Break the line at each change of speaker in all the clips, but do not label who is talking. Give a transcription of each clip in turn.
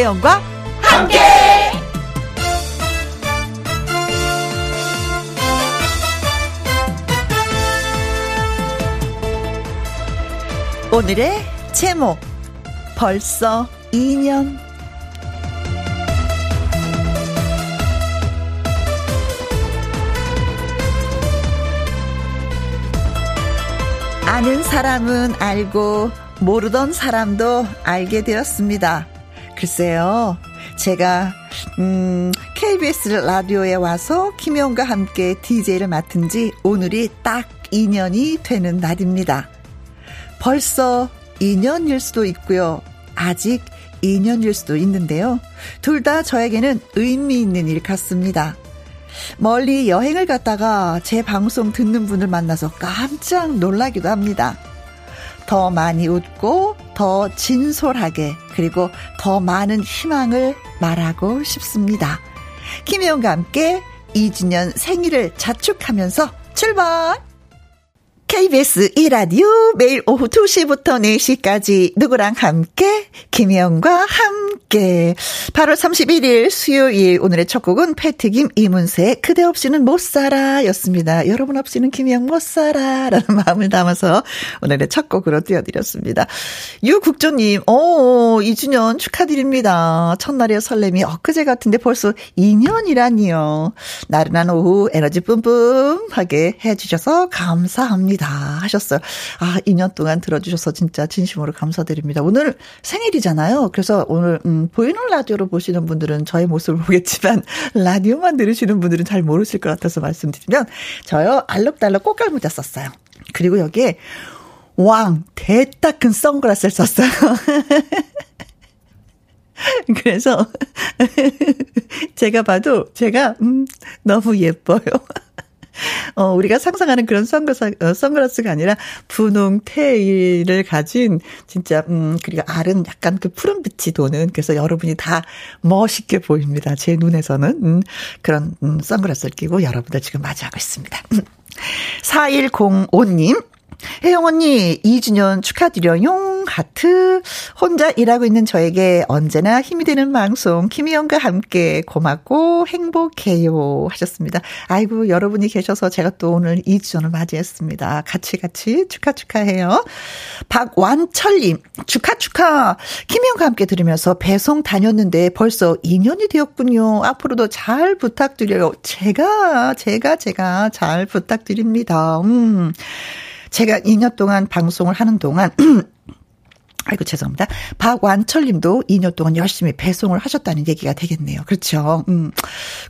김혜영과 함께. 오늘의 제목 벌써 2년 아는 사람은 알고 모르던 사람도 알게 되었습니다. 글쎄요, 제가 음, KBS 라디오에 와서 김영과 함께 DJ를 맡은 지 오늘이 딱 2년이 되는 날입니다. 벌써 2년일 수도 있고요. 아직 2년일 수도 있는데요. 둘 다 저에게는 의미 있는 일 같습니다. 멀리 여행을 갔다가 제 방송 듣는 분을 만나서 깜짝 놀라기도 합니다. 더 많이 웃고 더 진솔하게 그리고 더 많은 희망을 말하고 싶습니다. 김혜영과 함께 2주년 생일을 자축하면서 출발! KBS 1라디오 매일 오후 2시부터 4시까지 누구랑 함께 김혜영과 함께 8월 31일 수요일 오늘의 첫 곡은 패트김 이문세 그대 없이는 못 살아 였습니다. 여러분 없이는 김혜영 못 살아 라는 마음을 담아서 오늘의 첫 곡으로 띄워드렸습니다. 유국조님 오 2주년 축하드립니다. 첫날의 설렘이 엊그제 같은데 벌써 2년이라니요. 나른한 오후 에너지 뿜뿜하게 해주셔서 감사합니다. 감사합니다. 하셨어요. 아, 2년 동안 들어주셔서 진짜 진심으로 감사드립니다. 오늘 생일이잖아요. 그래서 오늘, 음, 보이는 라디오로 보시는 분들은 저의 모습을 보겠지만, 라디오만 들으시는 분들은 잘 모르실 것 같아서 말씀드리면, 저요, 알록달록 꽃갈 모자 썼어요. 그리고 여기에, 왕, 대딱 큰 선글라스를 썼어요. 그래서, 제가 봐도, 제가, 음, 너무 예뻐요. 어, 우리가 상상하는 그런 선글라스, 어, 선글라스가 아니라 분홍 테일을 가진 진짜, 음, 그리고 알은 약간 그 푸른빛이 도는 그래서 여러분이 다 멋있게 보입니다. 제 눈에서는. 음, 그런, 음, 선글라스를 끼고 여러분들 지금 맞이하고 있습니다. 4105님, 혜영 언니 2주년 축하드려요. 하트. 혼자 일하고 있는 저에게 언제나 힘이 되는 방송 김희영과 함께 고맙고 행복해요 하셨습니다. 아이고 여러분이 계셔서 제가 또 오늘 2주년을 맞이했습니다. 같이 같이 축하 축하해요. 박완철님 축하 축하. 김희영과 함께 들으면서 배송 다녔는데 벌써 2년이 되었군요. 앞으로도 잘 부탁드려요. 제가 제가 제가 잘 부탁드립니다. 음. 제가 2년 동안 방송을 하는 동안 아이고 죄송합니다. 박완철 님도 2년 동안 열심히 배송을 하셨다는 얘기가 되겠네요. 그렇죠. 음.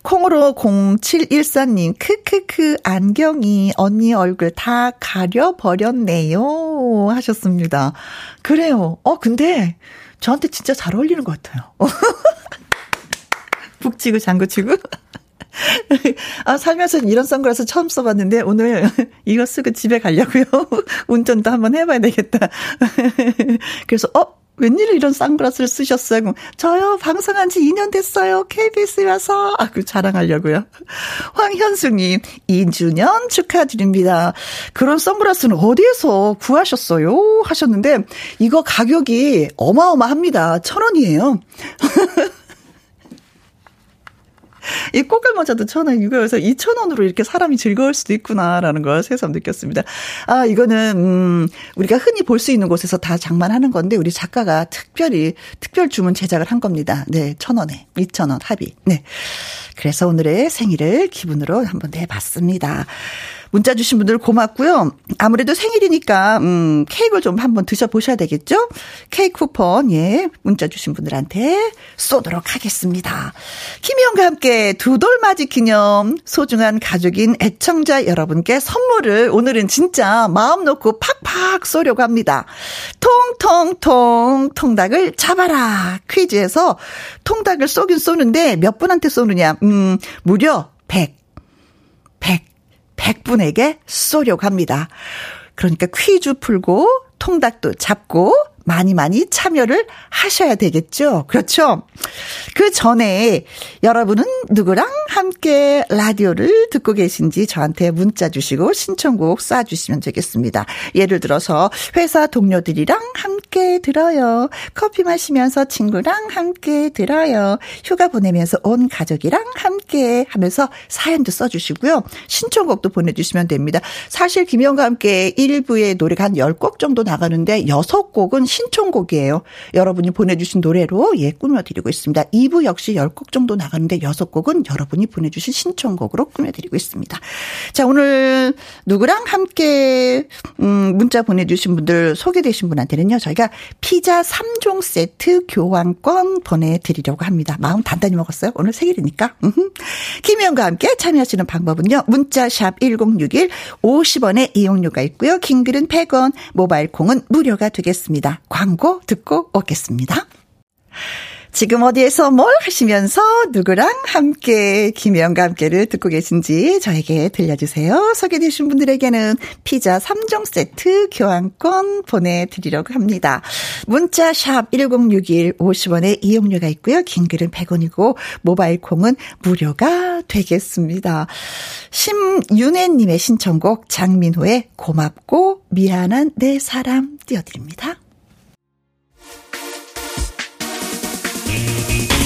콩으로 0714 님 크크크 안경이 언니 얼굴 다 가려 버렸네요 하셨습니다. 그래요. 어 근데 저한테 진짜 잘 어울리는 것 같아요. 북치고 장구치고 아, 살면서 이런 선글라스 처음 써봤는데 오늘 이거 쓰고 집에 가려고요. 운전도 한번 해봐야 되겠다. 그래서 어 웬일로 이런 선글라스를 쓰셨어요? 저요, 방송한 지 2년 됐어요. KBS에 와서. 아, 그 자랑하려고요. 황현숙님, 2주년 축하드립니다. 그런 선글라스는 어디에서 구하셨어요? 하셨는데, 이거 가격이 어마어마합니다. 천 원이에요. 이 꽃갈 모자도 천 원, 이거여서 이천 원으로 이렇게 사람이 즐거울 수도 있구나라는 걸 새삼 느꼈습니다. 아, 이거는, 음, 우리가 흔히 볼 수 있는 곳에서 다 장만하는 건데, 우리 작가가 특별히, 특별 주문 제작을 한 겁니다. 네, 천 원에, 이천 원 합의. 네. 그래서 오늘의 생일을 기분으로 한번 내봤습니다. 문자 주신 분들 고맙고요. 아무래도 생일이니까 음 케이크를 좀 한번 드셔 보셔야 되겠죠? 케이크 쿠폰 예 문자 주신 분들한테 쏘도록 하겠습니다. 김희영과 함께 두 돌 맞이 기념 소중한 가족인 애청자 여러분께 선물을 오늘은 진짜 마음 놓고 팍팍 쏘려고 합니다. 통통통 통닭을 잡아라 퀴즈에서 통닭을 쏘긴 쏘는데 몇 분한테 쏘느냐? 음 무려 100 100 100분에게 쏘려고 합니다. 그러니까 퀴즈 풀고 통닭도 잡고 많이 많이 참여를 하셔야 되겠죠. 그렇죠. 그 전에 여러분은 누구랑 함께 라디오를 듣고 계신지 저한테 문자 주시고 신청곡 쏴주시면 되겠습니다. 예를 들어서 회사 동료들이랑 함께 들어요. 커피 마시면서 친구랑 함께 들어요. 휴가 보내면서 온 가족이랑 함께 하면서 사연도 써주시고요. 신청곡도 보내주시면 됩니다. 사실 김영과 함께 1부의 노래가 한 10곡 정도 나가는데 6곡은 신 청곡이에요. 여러분이 보내주신 노래로 예, 꾸며드리고 있습니다. 2부 역시 10곡 정도 나가는데 6곡은 여러분이 보내주신 신청곡으로 꾸며드리고 있습니다. 자, 오늘 누구랑 함께, 음, 문자 보내주신 분들 소개되신 분한테는요, 저희가 피자 3종 세트 교환권 보내드리려고 합니다. 마음 단단히 먹었어요. 오늘 생일이니까. 김혜영과 함께 참여하시는 방법은요, 문자샵 1061 50원의 이용료가 있고요. 킹글은 100원, 모바일 콩은 무료가 되겠습니다. 광고 듣고 오겠습니다. 지금 어디에서 뭘 하시면서 누구랑 함께 김혜영과 함께를 듣고 계신지 저에게 들려주세요. 소개되신 분들에게는 피자 3종 세트 교환권 보내드리려고 합니다. 문자 샵 1061 50원의 이용료가 있고요. 긴 글은 100원이고 모바일 콩은 무료가 되겠습니다. 심윤혜님의 신청곡 장민호의 고맙고 미안한 내 사람 띄워드립니다.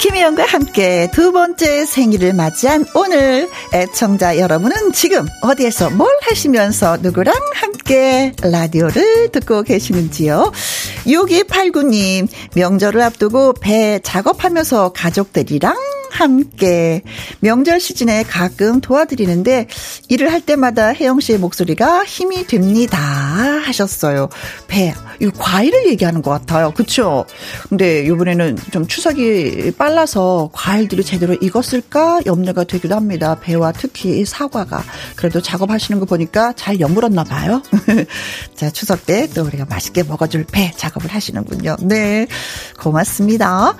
김혜영과 함께 두 번째 생일을 맞이한 오늘 애청자 여러분은 지금 어디에서 뭘 하시면서 누구랑 함께 라디오를 듣고 계시는지요? 6289님 명절을 앞두고 배 작업하면서 가족들이랑 함께 명절 시즌에 가끔 도와드리는데 일을 할 때마다 혜영 씨의 목소리가 힘이 됩니다 하셨어요. 배, 이 과일을 얘기하는 것 같아요. 그쵸? 근데 이번에는 좀 추석이 빨라서 과일들이 제대로 익었을까 염려가 되기도 합니다. 배와 특히 사과가. 그래도 작업하시는 거 보니까 잘 여물었나 봐요. 자, 추석 때 또 우리가 맛있게 먹어줄 배 작업을 하시는군요. 네. 고맙습니다.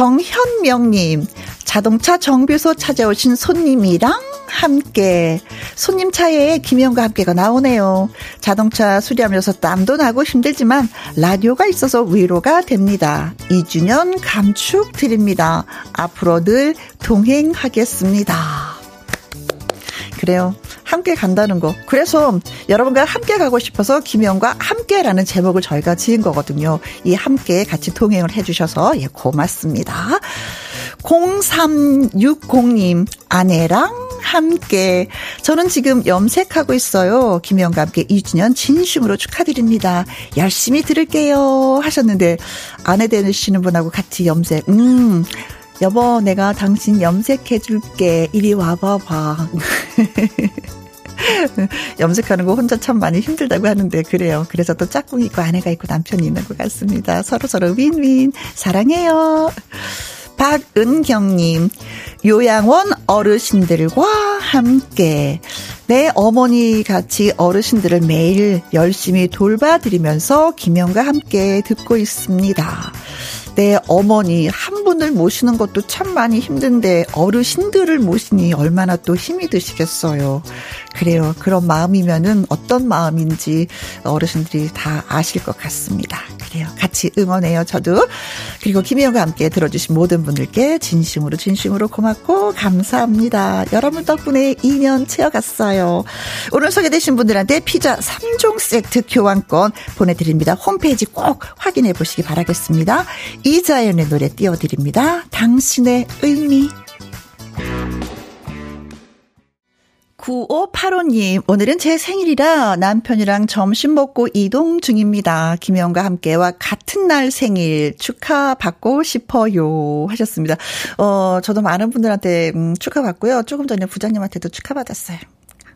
정현명님, 자동차 정비소 찾아오신 손님이랑 함께 손님 차에 김혜영과 함께가 나오네요. 자동차 수리하면서 땀도 나고 힘들지만 라디오가 있어서 위로가 됩니다. 2주년 감축 드립니다. 앞으로 늘 동행하겠습니다. 그래요. 함께 간다는 거. 그래서 여러분과 함께 가고 싶어서 김영과 함께라는 제목을 저희가 지은 거거든요. 이 함께 같이 동행을 해주셔서 예, 고맙습니다. 0360님, 아내랑 함께. 저는 지금 염색하고 있어요. 김영과 함께 2주년 진심으로 축하드립니다. 열심히 들을게요. 하셨는데, 아내 되시는 분하고 같이 염색, 음, 여보, 내가 당신 염색해줄게. 이리 와봐봐. 염색하는 거 혼자 참 많이 힘들다고 하는데 그래요. 그래서 또 짝꿍이 있고 아내가 있고 남편이 있는 것 같습니다. 서로 서로 윈윈 사랑해요. 박은경님, 요양원 어르신들과 함께 내 어머니 같이 어르신들을 매일 열심히 돌봐드리면서 김영과 함께 듣고 있습니다. 내 어머니 한 분을 모시는 것도 참 많이 힘든데 어르신들을 모시니 얼마나 또 힘이 드시겠어요. 그래요. 그런 마음이면은 어떤 마음인지 어르신들이 다 아실 것 같습니다. 그래요. 같이 응원해요. 저도. 그리고 김혜영과 함께 들어주신 모든 분들께 진심으로 진심으로 고맙고 감사합니다. 여러분 덕분에 2년 채워갔어요. 오늘 소개되신 분들한테 피자 3종 세트 교환권 보내드립니다. 홈페이지 꼭 확인해 보시기 바라겠습니다. 이자연의 노래 띄워드립니다. 당신의 의미. 9585님, 오늘은 제 생일이라 남편이랑 점심 먹고 이동 중입니다. 김영과 함께와 같은 날 생일 축하받고 싶어요. 하셨습니다. 어, 저도 많은 분들한테, 음, 축하받고요. 조금 전에 부장님한테도 축하받았어요.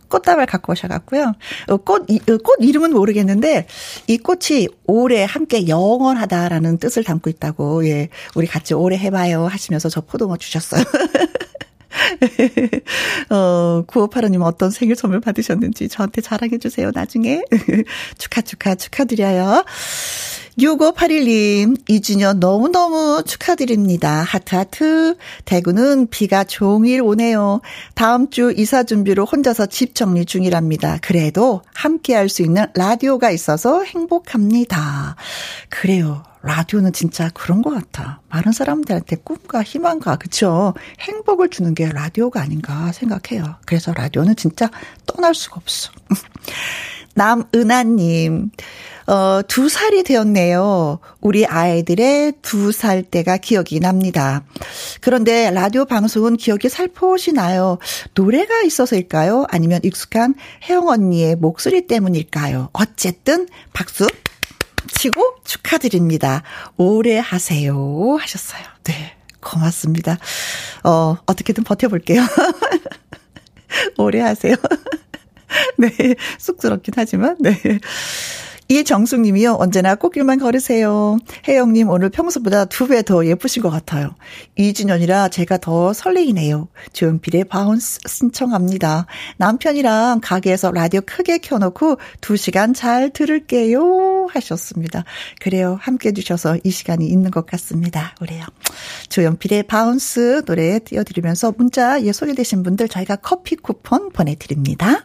꽃다발 갖고 오셔갖고요. 어, 꽃, 어, 꽃 이름은 모르겠는데, 이 꽃이 오래 함께 영원하다라는 뜻을 담고 있다고, 예. 우리 같이 오래 해봐요 하시면서 저 포도모 주셨어요. 어, 9585님 어떤 생일 선물 받으셨는지 저한테 자랑해 주세요, 나중에. 축하, 축하, 축하드려요. 6581님, 2주년 너무너무 축하드립니다. 하트, 하트. 대구는 비가 종일 오네요. 다음 주 이사 준비로 혼자서 집 정리 중이랍니다. 그래도 함께 할 수 있는 라디오가 있어서 행복합니다. 그래요. 라디오는 진짜 그런 것 같아. 많은 사람들한테 꿈과 희망과, 그쵸? 행복을 주는 게 라디오가 아닌가 생각해요. 그래서 라디오는 진짜 떠날 수가 없어. 남은하님, 어, 두 살이 되었네요. 우리 아이들의 두 살 때가 기억이 납니다. 그런데 라디오 방송은 기억이 살포시 나요. 노래가 있어서일까요? 아니면 익숙한 혜영 언니의 목소리 때문일까요? 어쨌든 박수 치고 축하드립니다. 오래 하세요. 하셨어요. 네. 고맙습니다. 어, 어떻게든 버텨볼게요. 오래 하세요. 네. 쑥스럽긴 하지만, 네. 이정숙 님이요. 언제나 꽃길만 걸으세요. 혜영님 오늘 평소보다 두 배 더 예쁘신 것 같아요. 2주년이라 제가 더 설레이네요. 조용필의 Bounce 신청합니다. 남편이랑 가게에서 라디오 크게 켜놓고 2시간 잘 들을게요. 하셨습니다. 그래요. 함께 해주셔서 이 시간이 있는 것 같습니다. 그래요. 조용필의 Bounce 노래 띄워드리면서 문자 예 소개되신 분들 저희가 커피 쿠폰 보내드립니다.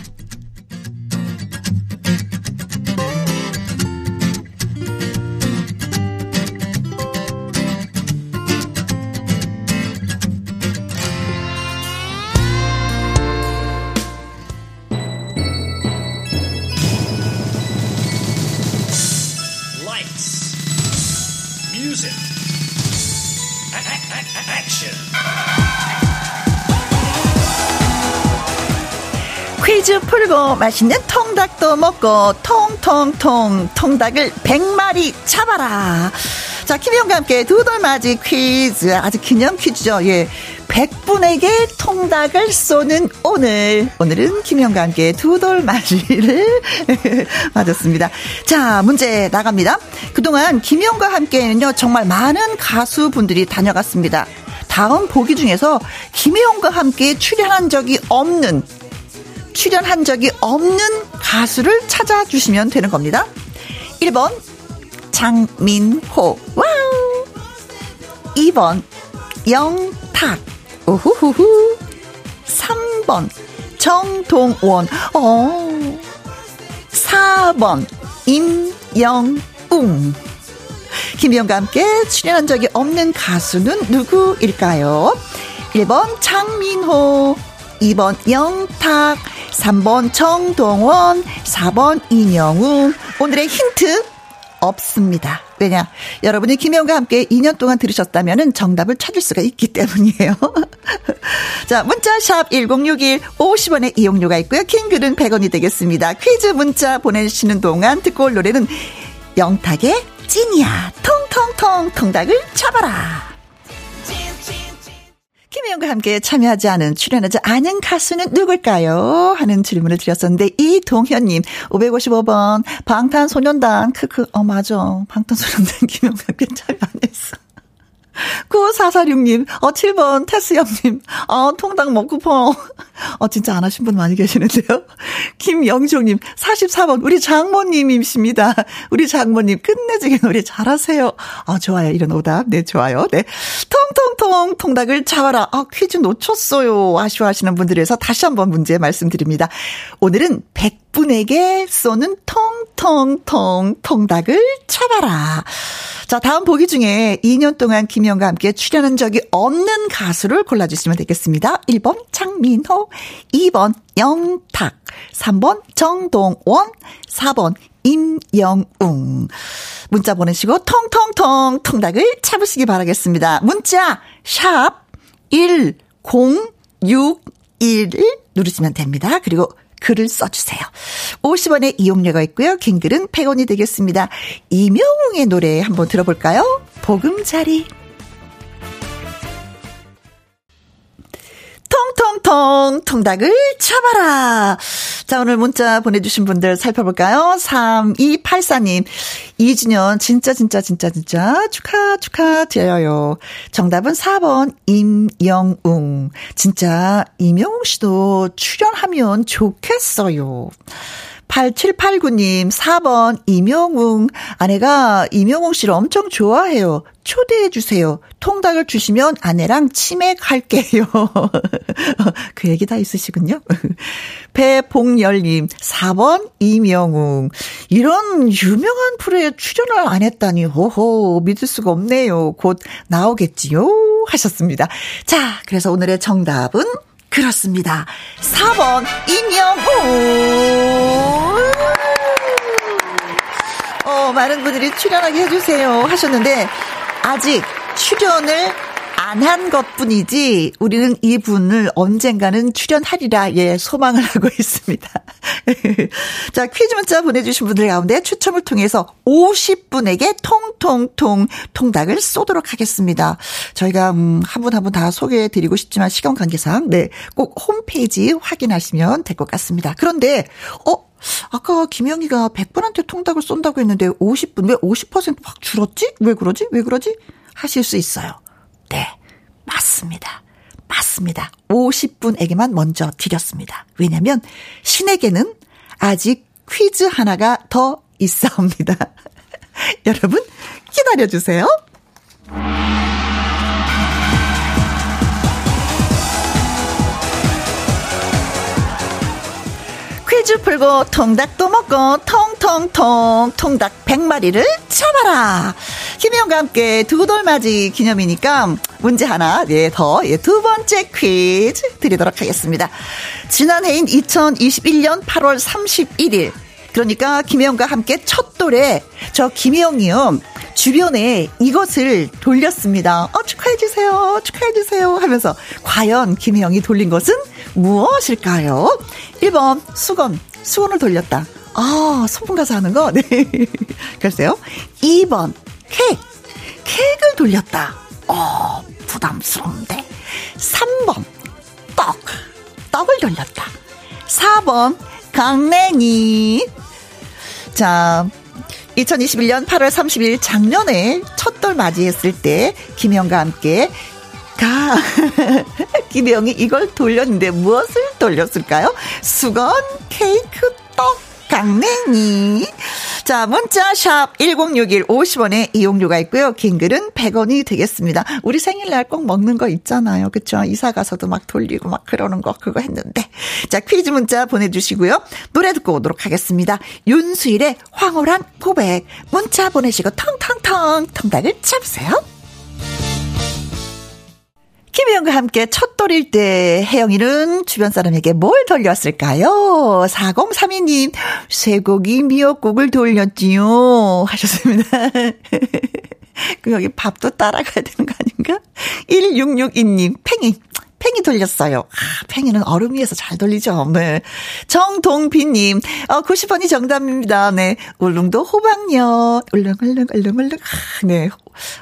맛있는 통닭도 먹고 통통통 통닭을 100마리 잡아라. 자, 김희영과 함께 두 돌맞이 퀴즈. 아주 기념 퀴즈죠. 예. 100분에게 통닭을 쏘는 오늘. 오늘은 김희영과 함께 두 돌맞이를 맞았습니다. 자, 문제 나갑니다. 그동안 김희영과 함께는요, 정말 많은 가수분들이 다녀갔습니다. 다음 보기 중에서 김혜영과 함께 출연한 적이 없는 출연한 적이 없는 가수를 찾아주시면 되는 겁니다. 1번 장민호. 와우. 2번 영탁. 우후후후. 3번 정동원. 어. 4번 임영웅. 김희영과 함께 출연한 적이 없는 가수는 누구일까요? 1번 장민호. 2번 영탁 3번 정동원, 4번 이영웅. 오늘의 힌트 없습니다. 왜냐? 여러분이 김혜영과 함께 2년 동안 들으셨다면 정답을 찾을 수가 있기 때문이에요. 자, 문자샵 1061 50원의 이용료가 있고요. 킹글은 100원이 되겠습니다. 퀴즈 문자 보내주시는 동안 듣고 올 노래는 영탁의 찐이야. 통통통 통닭을 잡아라. 김혜영과 함께 참여하지 않은, 출연하지 않은 가수는 누굴까요? 하는 질문을 드렸었는데, 이동현님, 555번, 방탄소년단, 크크, 어, 맞아. 방탄소년단 김혜영과 함께 참여 안 했어. 9446님, 어, 7번, 테스형님, 어, 통닭 먹고 퍼. 어, 진짜 안 하신 분 많이 계시는데요. 김영종님, 44번, 우리 장모님이십니다. 우리 장모님, 끝내주게 노래 잘하세요. 아, 좋아요. 이런 오답. 네, 좋아요. 네. 통통통, 통닭을 잡아라. 아, 퀴즈 놓쳤어요. 아쉬워하시는 분들에서 다시 한번 문제 말씀드립니다. 오늘은 100 분에게 쏘는 통통통, 통닭을 잡아라. 자, 다음 보기 중에 2년 동안 김영과 함께 출연한 적이 없는 가수를 골라주시면 되겠습니다. 1번 장민호, 2번 영탁, 3번 정동원, 4번 임영웅. 문자 보내시고 통통통 통닭을 잡으시기 바라겠습니다. 문자 샵 1061. 누르시면 됩니다. 그리고 글을 써주세요. 50원의 이용료가 있고요. 긴 글은 100원이 되겠습니다. 이명웅의 노래 한번 들어볼까요? 보금자리. 통통통 통닭을 쳐봐라. 자, 오늘 문자 보내주신 분들 살펴볼까요? 3284님, 2주년 진짜 진짜 진짜 진짜 축하 축하 드려요. 정답은 4번 임영웅. 진짜 임영웅 씨도 출연하면 좋겠어요. 8789님, 4번, 이명웅. 아내가 이명웅 씨를 엄청 좋아해요. 초대해주세요. 통닭을 주시면 아내랑 치맥할게요. 그 얘기 다 있으시군요. 배봉열님, 4번, 이명웅. 이런 유명한 프로에 출연을 안 했다니, 호호, 믿을 수가 없네요. 곧 나오겠지요? 하셨습니다. 자, 그래서 오늘의 정답은 그렇습니다. 4번 임영웅. 어, 많은 분들이 출연하게 해주세요 하셨는데 아직 출연을 안 한 것 뿐이지 우리는 이분을 언젠가는 출연하리라 예 소망을 하고 있습니다. 자 퀴즈 문자 보내주신 분들 가운데 추첨을 통해서 50분에게 통통통 통닭을 쏘도록 하겠습니다. 저희가 음, 한분 한 분 다 소개해드리고 싶지만 시간 관계상 네꼭 홈페이지 확인하시면 될 것 같습니다. 그런데 어 아까 김영희가 100분한테 통닭을 쏜다고 했는데 50분 왜 50%확 줄었지? 왜 그러지? 왜 그러지? 하실 수 있어요. 네, 맞습니다. 맞습니다. 50분에게만 먼저 드렸습니다. 왜냐면 신에게는 아직 퀴즈 하나가 더 있사옵니다. 여러분 기다려주세요. 퀴즈 풀고 통닭도 먹고 통통통 통닭 100마리를 참아라. 김혜영과 함께 두 돌맞이 기념이니까 문제 하나 예, 더, 예, 두 번째 퀴즈 드리도록 하겠습니다. 지난 해인 2021년 8월 31일 그러니까 김혜영과 함께 첫 돌에 저 김혜영이요. 주변에 이것을 돌렸습니다. 어, 축하해주세요. 축하해주세요. 하면서 과연 김혜영이 돌린 것은 무엇일까요? 1번, 수건. 수건을 돌렸다. 아, 소풍 가서 하는 거? 네. 글쎄요. 2번, 케이크. 케이크를 돌렸다. 어, 부담스러운데. 3번, 떡. 떡을 돌렸다. 4번, 강냉이. 자, 2021년 8월 30일 작년에 첫돌 맞이했을 때 김영과 함께 가 김영이 이걸 돌렸는데 무엇을 돌렸을까요? 수건, 케이크, 떡, 강냉이. 자, 문자 샵 1061 50원에 이용료가 있고요. 긴 글은 100원이 되겠습니다. 우리 생일날 꼭 먹는 거 있잖아요. 그쵸? 이사 가서도 막 돌리고 막 그러는 거 그거 했는데. 자, 퀴즈 문자 보내 주시고요. 노래 듣고 오도록 하겠습니다. 윤수일의 황홀한 고백. 문자 보내시고 텅텅텅 통닭을 잡으세요. 김혜영과 함께 첫 돌일 때 혜영이는 주변 사람에게 뭘 돌렸을까요? 4032님, 쇠고기 미역국을 돌렸지요. 하셨습니다. 그 여기 밥도 따라가야 되는 거 아닌가? 1662님, 팽이. 팽이 돌렸어요. 아, 팽이는 얼음 위에서 잘 돌리죠. 네. 정동빈님, 어, 90번이 정답입니다. 네. 울릉도 호박엿. 울릉 울릉, 울릉 울릉. 아, 네.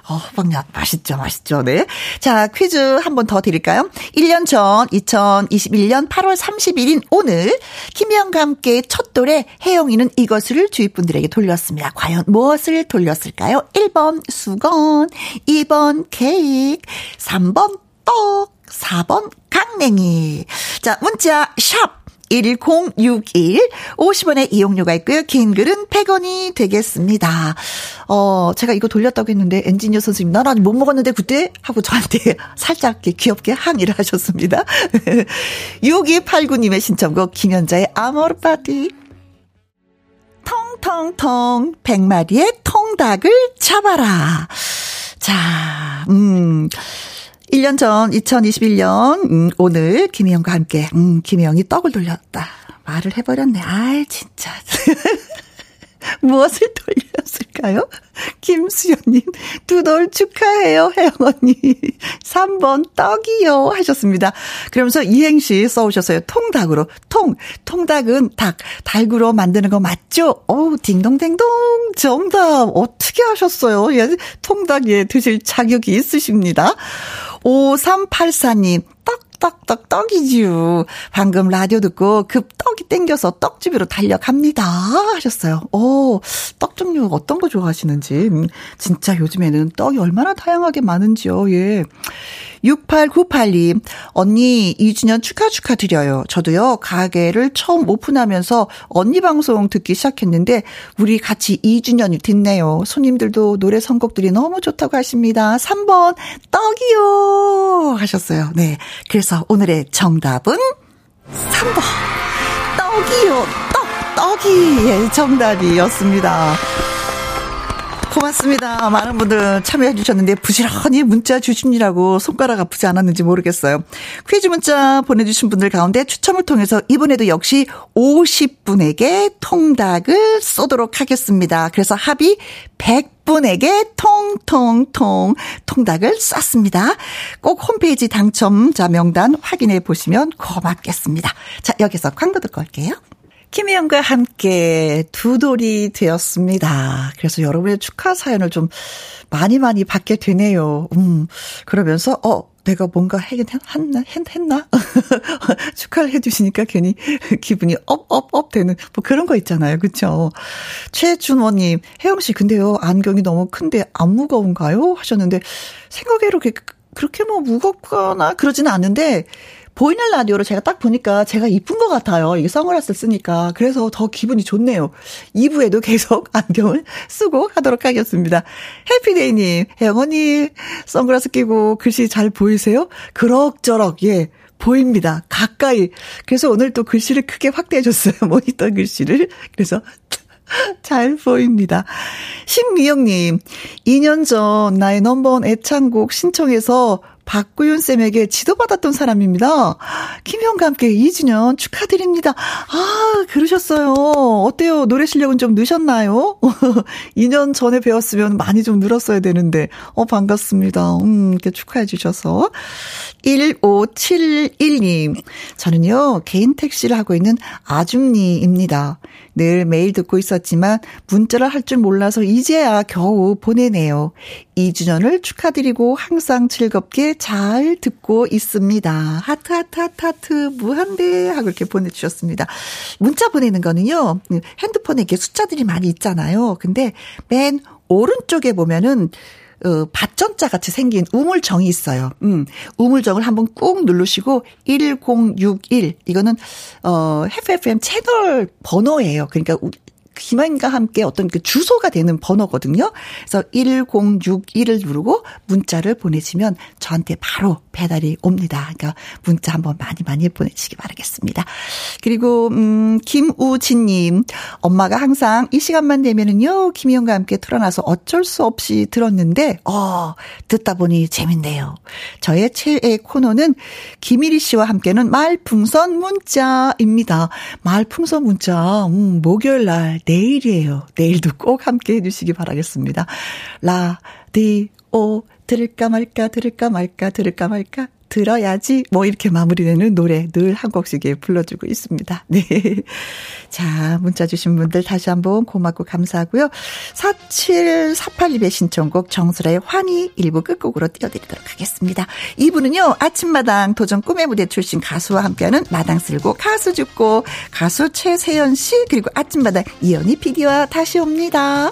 어, 호박엿. 맛있죠, 맛있죠. 네. 자, 퀴즈 한 번 더 드릴까요? 1년 전, 2021년 8월 31일 오늘, 김희영과 함께 첫 돌에 혜영이는 이것을 주위 분들에게 돌렸습니다. 과연 무엇을 돌렸을까요? 1번 수건, 2번 케이크, 3번 떡, 4번 강냉이. 자, 문자 샵 1061 50원의 이용료가 있고요. 긴 글은 100원이 되겠습니다. 어, 제가 이거 돌렸다고 했는데 엔지니어 선생님 난 아직 못 먹었는데 그때 하고 저한테 살짝 귀엽게 항의를 하셨습니다. 6289님의 신청곡 김현자의 아모르 파티 통통통 100마리의 통닭을 잡아라. 자, 음. 1년 전 2021년 음, 오늘 김희영과 함께 음, 김희영이 떡을 돌렸다. 말을 해버렸네. 아이 진짜. 무엇을 돌렸을까요? 김수연님, 두 돌 축하해요, 혜영 언니. 3번 떡이요. 하셨습니다. 그러면서 이행시 써오셨어요. 통닭으로. 통. 통닭은 닭. 닭으로 만드는 거 맞죠? 어우, 딩동댕동. 정답. 어떻게 하셨어요? 예, 통닭 예, 드실 자격이 있으십니다. 5384님, 떡 떡떡 떡이지요. 방금 라디오 듣고 급 떡이 땡겨서 떡집으로 달려갑니다. 하셨어요. 오, 떡 종류 어떤 거 좋아하시는지. 음, 진짜 요즘에는 떡이 얼마나 다양하게 많은지요. 예. 6898님, 언니 2주년 축하 축하드려요. 저도요, 가게를 처음 오픈하면서 언니 방송 듣기 시작했는데, 우리 같이 2주년이 됐네요. 손님들도 노래 선곡들이 너무 좋다고 하십니다. 3번, 떡이요! 하셨어요. 네. 그래서 오늘의 정답은 3번, 떡이요. 떡, 떡이 정답이었습니다. 고맙습니다. 많은 분들 참여해 주셨는데 부지런히 문자 주시느라고 손가락 아프지 않았는지 모르겠어요. 퀴즈 문자 보내주신 분들 가운데 추첨을 통해서 이번에도 역시 50분에게 통닭을 쏘도록 하겠습니다. 그래서 합의 100분에게 통통통 통닭을 쐈습니다. 꼭 홈페이지 당첨자 명단 확인해 보시면 고맙겠습니다. 자, 여기서 광고 듣고 올게요. 김혜영과 함께 두 돌이 되었습니다. 그래서 여러분의 축하 사연을 좀 많이 많이 받게 되네요. 음, 그러면서, 어, 내가 뭔가 하긴 했나? 했, 했나? 축하를 해주시니까 괜히 기분이 up, up, up 되는, 뭐 그런 거 있잖아요. 그쵸? 최준원님, 혜영씨, 근데요, 안경이 너무 큰데 안 무거운가요? 하셨는데, 생각외로 그렇게, 그렇게 뭐 무겁거나 그러지는 않은데, 보이는 라디오로 제가 딱 보니까 제가 이쁜 것 같아요. 이게 선글라스 쓰니까. 그래서 더 기분이 좋네요. 2부에도 계속 안경을 쓰고 하도록 하겠습니다. 해피데이님, 혜영언니, 선글라스 끼고 글씨 잘 보이세요? 그럭저럭, 예. 보입니다. 가까이. 그래서 오늘 또 글씨를 크게 확대해줬어요. 모니터 글씨를. 그래서 잘 보입니다. 신미영님, 2년 전 나의 넘버원 애창곡 신청해서 박구윤 쌤에게 지도받았던 사람입니다. 김형과 함께 2주년 축하드립니다. 아, 그러셨어요. 어때요? 노래 실력은 좀 느셨나요? 2년 전에 배웠으면 많이 좀 늘었어야 되는데, 어, 반갑습니다. 음, 이렇게 축하해 주셔서. 1571님. 저는요, 개인 택시를 하고 있는 아줌니입니다. 늘 매일 듣고 있었지만 문자를 할 줄 몰라서 이제야 겨우 보내네요. 2주년을 축하드리고 항상 즐겁게 잘 듣고 있습니다. 하트, 하트, 하트, 하트, 무한대 하고 이렇게 보내주셨습니다. 문자 보내는 거는요, 핸드폰에 이렇게 숫자들이 많이 있잖아요. 근데 맨 오른쪽에 보면은 어, 밭전자 같이 생긴 우물정이 있어요. 음, 우물정을 한번 꾹 누르시고 1061 이거는 어 FFM 채널 번호예요. 그러니까 김한과 함께 어떤 그 주소가 되는 번호거든요. 그래서 1061을 누르고 문자를 보내시면 저한테 바로 배달이 옵니다. 그러니까 문자 한번 많이 많이 보내시기 바라겠습니다. 그리고 음 김우진 님 엄마가 항상 이 시간만 되면은요. 김희영과 함께 틀어놔서 어쩔 수 없이 들었는데 어 듣다 보니 재밌네요. 저의 최애 코너는 김일희 씨와 함께는 말풍선 문자입니다. 말풍선 문자 음 목요일 날 내일이에요. 내일도 꼭 함께 해주시기 바라겠습니다. 라, 디, 오, 들을까 말까, 들을까 말까, 들을까 말까, 들어야지 뭐 이렇게 마무리되는 노래 늘 한 곡씩 불러주고 있습니다. 네. 자, 문자 주신 분들 다시 한번 고맙고 감사하고요. 4748님의 신청곡 정수라의 환희 일부 끝곡으로 띄워드리도록 하겠습니다. 2부는요. 아침마당 도전 꿈의 무대 출신 가수와 함께하는 마당 쓸고 가수 죽고 가수 최세연 씨 그리고 아침마당 이연희 PD와 다시 옵니다.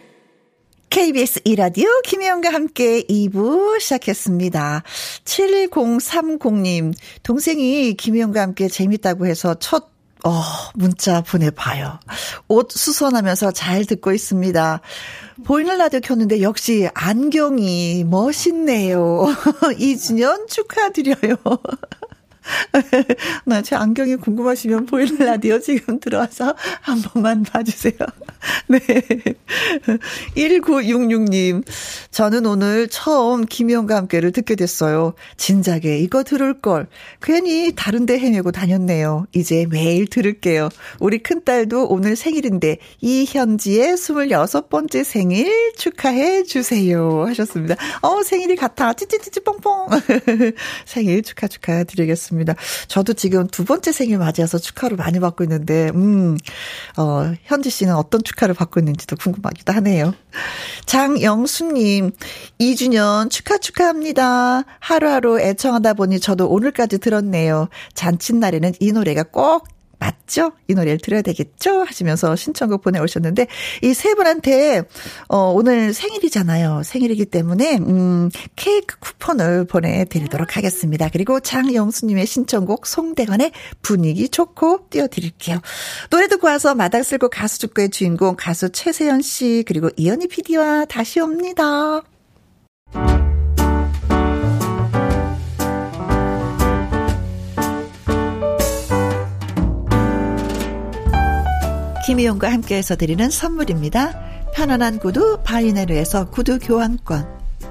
KBS 이라디오 김혜영과 함께 2부 시작했습니다. 7030님, 동생이 김혜영과 함께 재밌다고 해서 첫 어, 문자 보내봐요. 옷 수선하면서 잘 듣고 있습니다. 보이는 라디오 켰는데 역시 안경이 멋있네요. 2주년 축하드려요. 나 제 안경이 궁금하시면 보이는 라디오 지금 들어와서 한 번만 봐주세요. 네. 1966님, 저는 오늘 처음 김희영과 함께를 듣게 됐어요. 진작에 이거 들을 걸. 괜히 다른데 헤매고 다녔네요. 이제 매일 들을게요. 우리 큰딸도 오늘 생일인데 이현지의 26번째 생일 축하해 주세요. 하셨습니다. 어, 생일이 같아. 찌찌찌찌 뻥뻥. 생일 축하 축하 드리겠습니다. 저도 지금 두 번째 생일 맞이해서 축하를 많이 받고 있는데, 음, 어, 현지 씨는 어떤 축하를 받고 있는지도 궁금하기도 하네요. 장영수님, 2주년 축하 축하합니다. 하루하루 애청하다 보니 저도 오늘까지 들었네요. 잔칫날에는 이 노래가 꼭 맞죠? 이 노래를 들어야 되겠죠? 하시면서 신청곡 보내오셨는데, 이 세 분한테, 어, 오늘 생일이잖아요. 생일이기 때문에, 음, 케이크 쿠폰을 보내드리도록 하겠습니다. 그리고 장영수님의 신청곡 송대건의 분위기 좋고 띄워드릴게요. 노래 듣고 와서 마당 쓸고 가수 축구의 주인공 가수 최세연 씨, 그리고 이현희 PD와 다시 옵니다. 김희용과 함께해서 드리는 선물입니다. 편안한 구두 바이네르에서 구두 교환권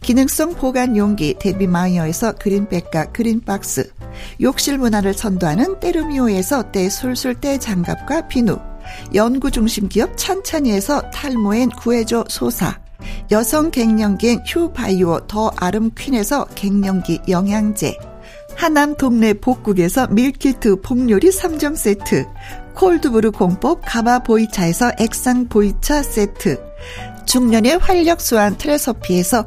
기능성 보관 용기 데비마이어에서 그린백과 그린박스 욕실 문화를 선도하는 때르미오에서 때 술술 때 장갑과 비누 연구중심 기업 찬찬이에서 탈모엔 구해줘 소사 여성 갱년기엔 휴바이오 더 아름 퀸에서 갱년기 영양제 하남 동네 복국에서 밀키트 폭요리 3점 세트 콜드브루 공법 가마 보이차에서 액상 보이차 세트 중년의 활력 수한 트레서피에서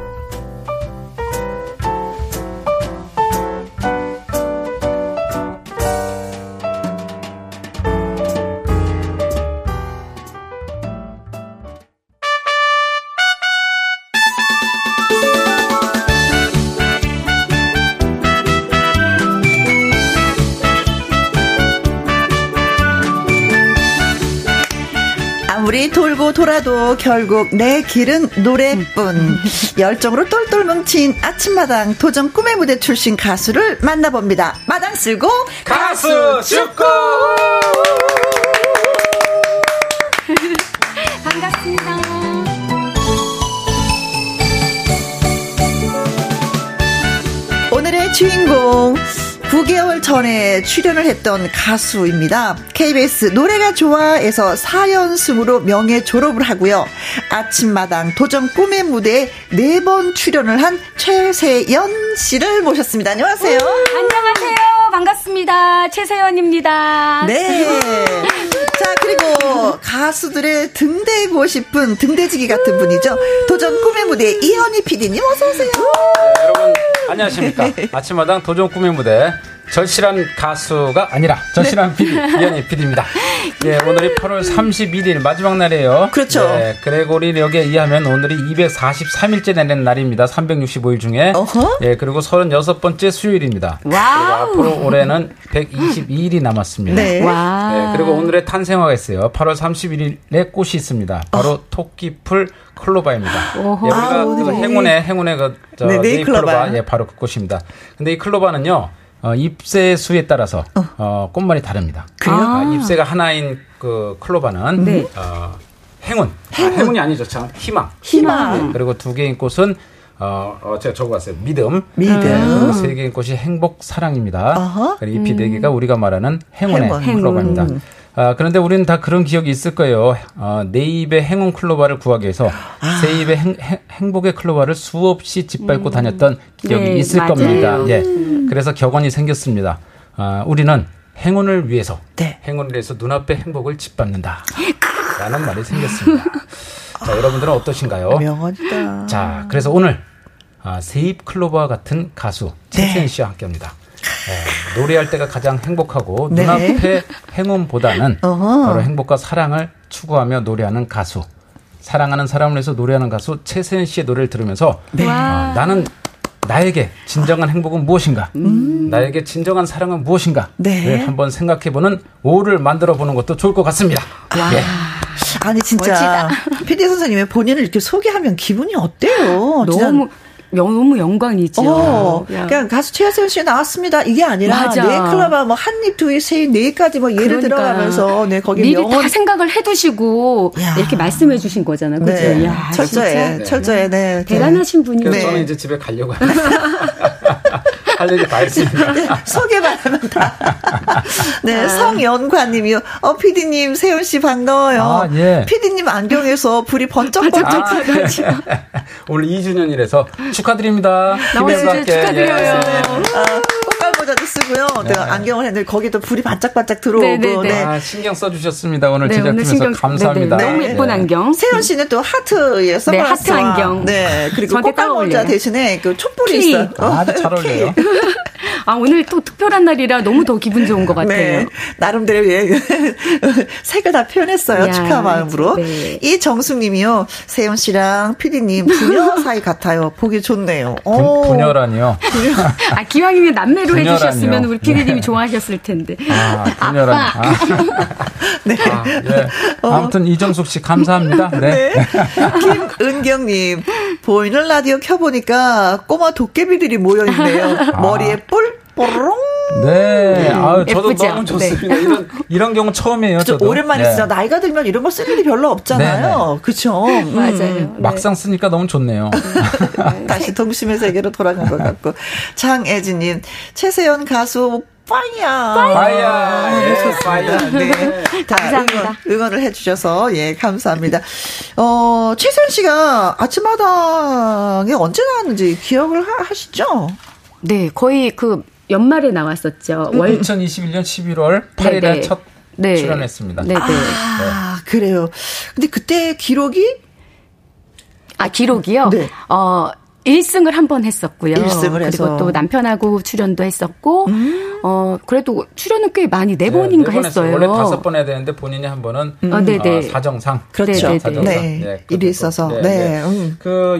돌고 돌아도 결국 내 길은 노래뿐. 열정으로 똘똘 뭉친 아침마당 도전 꿈의 무대 출신 가수를 만나봅니다. 마당 쓸고
가수 축구!
반갑습니다.
오늘의 주인공 9개월 전에 출연을 했던 가수입니다. KBS 노래가 좋아해서 4연승으로 명예 졸업을 하고요. 아침마당 도전 꿈의 무대에 4번 출연을 한 최세연 씨를 모셨습니다. 안녕하세요.
안녕하세요. 반갑습니다. 최세연입니다.
네. 자, 그리고 가수들의 등대고 싶은 등대지기 같은 분이죠. 도전 꿈의 무대 이현희 PD님 어서오세요.
네, 여러분, 안녕하십니까. 아침마당 도전 꿈의 무대 절실한 가수가 아니라 절실한 PD, 이현희 PD입니다. 예, 오늘이 8월 31일 마지막 날이에요.
그렇죠.
예, 그레고리력에 의하면 오늘이 243일째 되는 날입니다. 365일 중에.
어허.
예, 그리고 36번째 수요일입니다.
wow.
그리고 앞으로 올해는 122일이 남았습니다.
네.
와.
네, 그리고 오늘의 탄생화가 있어요. 8월 31일에 꽃이 있습니다. 바로 토끼풀 클로바입니다. 예, 우리가
아,
그. 행운의 행운의 그 저,
네,
네잎 클로바.
네잎클로바.
예, 바로 그 꽃입니다. 근데 이 클로바는요. 어, 잎새 수에 따라서 어. 꽃말이 다릅니다.
그래요?
아, 잎새가 하나인 그 클로바는
네.
어, 행운. 아, 행운이 아니죠, 참 희망.
희망.
그리고 두 개인 꽃은 어, 어 제가 적어봤어요. 믿음.
믿음.
그리고 세 개인 꽃이 행복, 사랑입니다.
어허.
그리고 잎이 네 개가 우리가 말하는 행운의
행운.
클로바입니다. 아, 그런데 우리는 다 그런 기억이 있을 거예요. 어, 내 입에 행운 클로바를 구하기 위해서
아.
새 입에 행, 복의 클로바를 수없이 짓밟고 다녔던 기억이
네,
있을
맞아요.
겁니다. 예. 그래서 격언이 생겼습니다. 아, 우리는 행운을 위해서,
네.
행운을 위해서 눈앞의 행복을 짓밟는다. 라는 말이 생겼습니다. 자, 여러분들은 어떠신가요?
명언이다.
자, 그래서 오늘 아, 세입 클로버와 같은 가수
네.
최세은 씨와 함께합니다. 예, 노래할 때가 가장 행복하고
네.
눈앞의 행운보다는
어허.
바로 행복과 사랑을 추구하며 노래하는 가수. 사랑하는 사람을 위해서 노래하는 가수 최세은 씨의 노래를 들으면서
네.
아, 나는 나에게 진정한 행복은 무엇인가? 나에게 진정한 사랑은 무엇인가?
음. 네.
를 한번 생각해보는 오후를 만들어 보는 것도 좋을 것 같습니다. 예.
아니 진짜 PD 선생님이 본인을 이렇게 소개하면 기분이 어때요? 진짜
너무 너무 영광이죠.
어,
야.
그냥 가수 최하선 씨 나왔습니다. 이게 아니라
맞아.
네 클럽아 뭐 한입 두입 세입 네까지 뭐 예를
그러니까
들어가면서 네 거기
미리
명언
다 생각을 해두시고
야.
이렇게 말씀해 주신 거잖아요. 그죠?
네,
야,
철저해
진짜
철저해 네
대단하신 분이에요.
그래서
네.
저는 이제 집에 가려고 할 얘기 다 했습니다.
네, 소개만 하면 다. 네, 성연관님이요. 어, 피디님, 세훈 씨 반가워요.
아, 예.
피디님 안경에서 불이 번쩍번쩍.
아, 오늘 2주년이라서 축하드립니다. 함께.
축하드려요.
예.
아, 모자도 쓰고요. 내가 안경을 했는데 거기도 불이 반짝반짝 들어오고.
네, 네, 네.
네.
아, 신경 써주셨습니다. 오늘
네, 오늘
제작팀에서
신경
감사합니다.
네, 네. 너무
네.
예쁜 안경.
세훈 씨는 또 하트의 선글라스.
하트 안경.
네, 그리고 꽃갈
딱
모자. 대신에 그 촛불이
키.
있어요. 어,
아주 잘 어울려요.
아 오늘 또 특별한 날이라 너무 더 기분 좋은 것 같아요.
네. 나름대로 예, 색을 다 표현했어요.
야,
축하 마음으로.
네.
이 정숙 님이요. 세훈 씨랑 피디님 부녀 사이 같아요. 보기 좋네요.
분,
오.
분열하니요.
아 기왕이면 남매로
분열하네 요.
해주셨으면 우리 피디님이
네.
좋아하셨을 텐데.
아, 분열한. 아.
네.
아, 예. 아무튼 이정숙 씨 감사합니다. 네.
네. 김은경님, 보이는 라디오 켜보니까 꼬마 도깨비들이 모여 있네요. 머리에 뿔, 뽀롱.
네. 아유, 저도
예쁘죠?
너무 좋습니다. 이런, 이런 경우 처음이에요.
좀
저도.
오랜만에
네.
쓰죠. 나이가 들면 이런 거 쓸 일이 별로 없잖아요. 그쵸? 음.
맞아요. 네.
막상 쓰니까 너무 좋네요.
다시 동심의 세계로 돌아간 것 같고. 장애진님, 최세연 가수, 빠이야.
빠이야. 예, 빠이야.
네. 다
감사합니다.
응원, 을 해주셔서, 예, 감사합니다. 어, 최세연 씨가 아침마당에 언제 나왔는지 기억을 하, 하시죠?
네 거의 그 연말에 나왔었죠. 월
2021년 11월 8일에
네, 네.
첫
네.
출연했습니다.
네, 네.
아, 그래요. 근데 그때 기록이
아 기록이요.
네.
어 1승을 한 번 했었고요.
일승을 해서. 음.
그리고 또 남편하고 출연도 했었고 어 그래도 출연은 꽤 많이 네 번인가
네번
했어요.
원래 다섯 번 해야 되는데 본인이 한 번은
어, 네, 네.
어, 사정상.
그렇죠.
네, 네,
사정상.
네. 일이 있어서. 네, 음.
그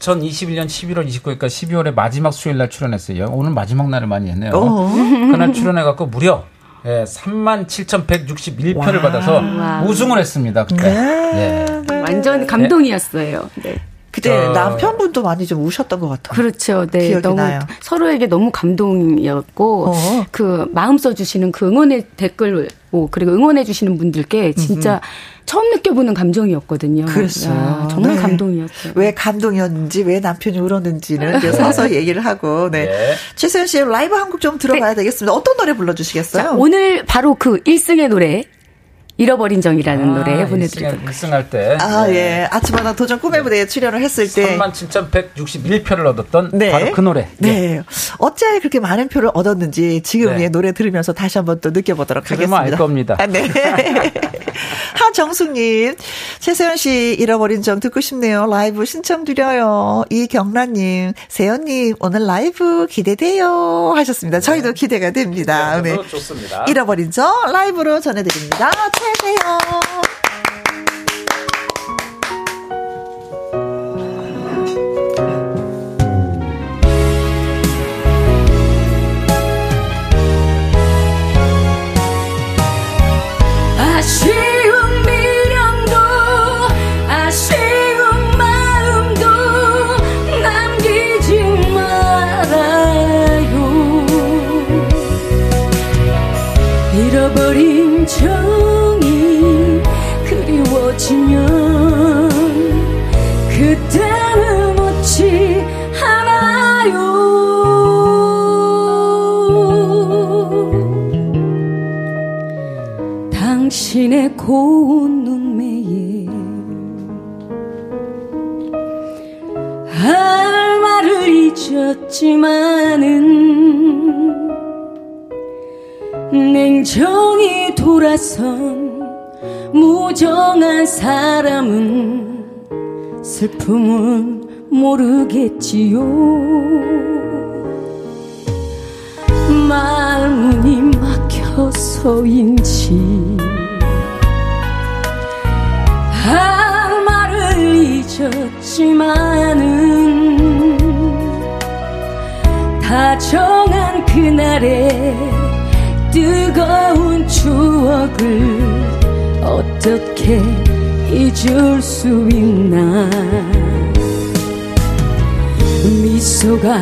2021년 11월 29일까 12월에 마지막 수요일 날 출연했어요. 오늘 마지막 날을 많이 했네요.
어.
그날 출연해갖고 무려 예, 37,161표를 받아서. 우승을 했습니다. 그때.
네.
예.
완전 감동이었어요. 네.
그때
저-
남편분도 많이 좀 우셨던 것 같아요.
그렇죠. 네. 너무
나요.
서로에게 너무 감동이었고
어.
그 마음 써 주시는 그 응원의 댓글 뭐 그리고 응원해 주시는 분들께 진짜 처음 느껴보는 감정이었거든요.
그랬어요.
야, 정말
네.
감동이었어요.
왜 감동이었는지, 왜 남편이 울었는지는 이제 서서 얘기를 하고, 네.
네.
최세현 씨 라이브 한 곡 좀 들어봐야 되겠습니다. 어떤 노래 불러주시겠어요?
자, 오늘 바로 그 1승의 노래 잃어버린 정이라는
아,
노래 보내드리도록
승할 때.
아,
네.
예. 아침마다 도전 꿈의 무대에 출연을 했을 때.
37,161표를 얻었던
네.
바로 그 노래.
네. 어째 그렇게 많은 표를 얻었는지 지금
네.
예, 노래 들으면서 다시 한번 또 느껴보도록 하겠습니다.
알 겁니다.
아, 네. 하정숙님, 최세현 씨 잃어버린 정 듣고 싶네요. 라이브 신청드려요. 이경란님, 세연님, 오늘 라이브 기대돼요. 하셨습니다. 저희도 기대가 됩니다.
네,
네.
좋습니다.
잃어버린 정 라이브로 전해드립니다. 최 세현.
아쉬운 미련도 아쉬운 마음도 남기지 말아요 잃어버린 정이 그리워지면 그때는 어찌 하나요. 당신의 고운 눈매에 할 말을 잊었지만은 냉정히 돌아선 무정한 사람은 슬픔은 모르겠지요. 말문이 막혀서인지 할 말을 잊었지만은 다정한 그날의 뜨거운 추억을 어떻게 잊을 수 있나? 미소가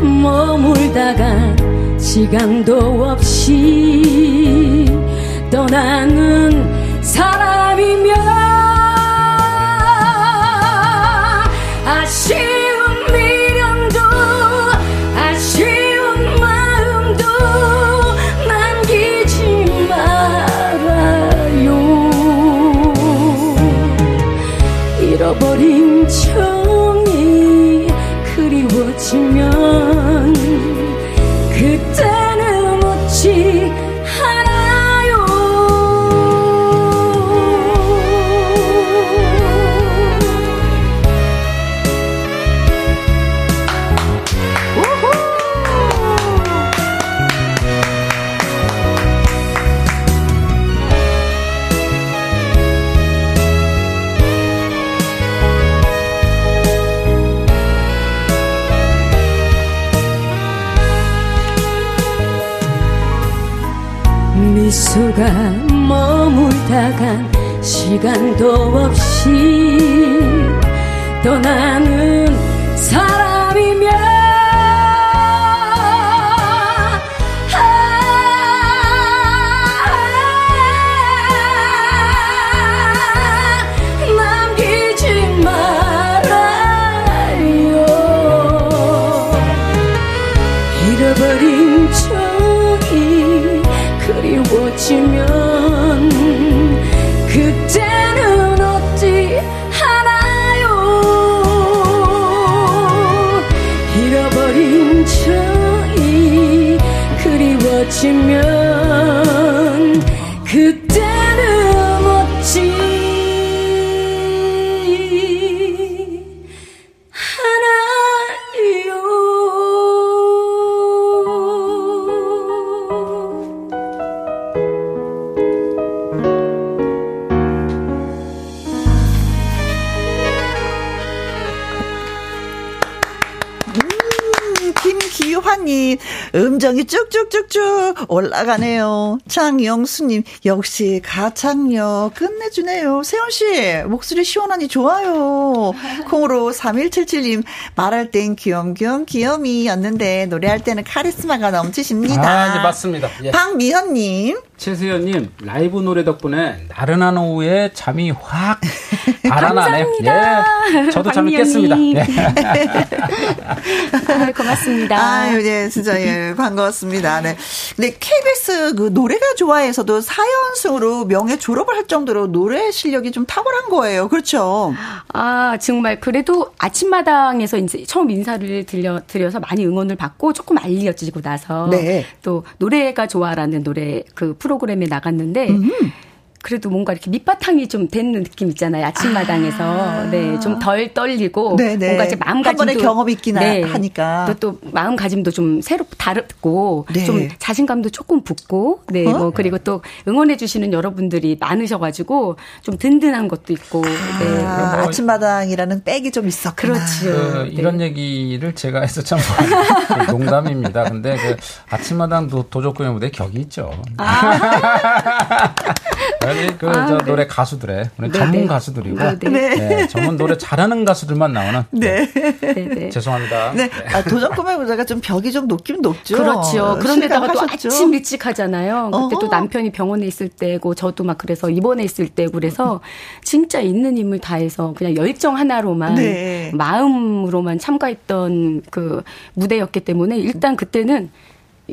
머물다가 시간도 없이 떠나는 사람이면 아쉬 잃어 미소가 머물다 간 시간도 없이 떠나는
음정이 쭉쭉쭉쭉 올라가네요. 장영수님, 역시 가창력 끝내주네요. 세훈씨, 목소리 시원하니 좋아요. 콩으로 3177님, 말할 땐 귀염귀염 귀염이였는데, 노래할 때는 카리스마가 넘치십니다.
아, 네, 맞습니다. 예.
박미현님,
최수연님 라이브 노래 덕분에 나른한 오후에 잠이 확 달아나네요. 예. 저도 참 있겠습니다. 예.
아, 고맙습니다.
아유, 네, 진짜, 예, 반가웠습니다. 네. 근데 KBS 그 노래가 좋아해서도 사연승으로 명예 졸업을 할 정도로 노래 실력이 좀 탁월한 거예요. 그렇죠?
아, 정말 그래도 아침마당에서 이제 처음 인사를 들려, 드려서 많이 응원을 받고 조금 알려지고 나서
네.
또 노래가 좋아라는 노래 그 프로그램에 나갔는데
음.
그래도 뭔가 이렇게 밑바탕이 좀 되는 느낌 있잖아요. 아침마당에서.
아.
네, 좀 덜 떨리고.
네네.
뭔가 이제
한
마음가짐도.
번의 경험이 있긴 하니까.
또, 또 마음가짐도 좀 새롭고 다르고.
네.
좀 자신감도 조금 붙고. 네,
어?
뭐, 그리고 또 응원해주시는 여러분들이 많으셔가지고 좀 든든한 것도 있고. 네.
아,
뭐-
아침마당이라는 백이 좀 있었구나.
그렇죠.
그
네.
이런 얘기를 제가 해서 참그 농담입니다. 근데 그 아침마당 도, 도적구의 무대 격이 있죠. 여기 그
아,
저
네.
노래 가수들의 우리
네,
전문
네.
가수들이고
네, 네.
네, 전문 노래 잘하는 가수들만 나오는
네.
네, 네.
죄송합니다.
네. 아, 도전 꿈의 무대가 좀 벽이 좀 높긴 높죠.
그렇죠. 그런데다가 또? 아침 일찍 하잖아요. 그때 또
어허.
남편이 병원에 있을 때고 저도 막 그래서 입원해 있을 때고 그래서 진짜 있는 힘을 다해서 그냥 열정 하나로만
네.
마음으로만 참가했던 그 무대였기 때문에 일단 그때는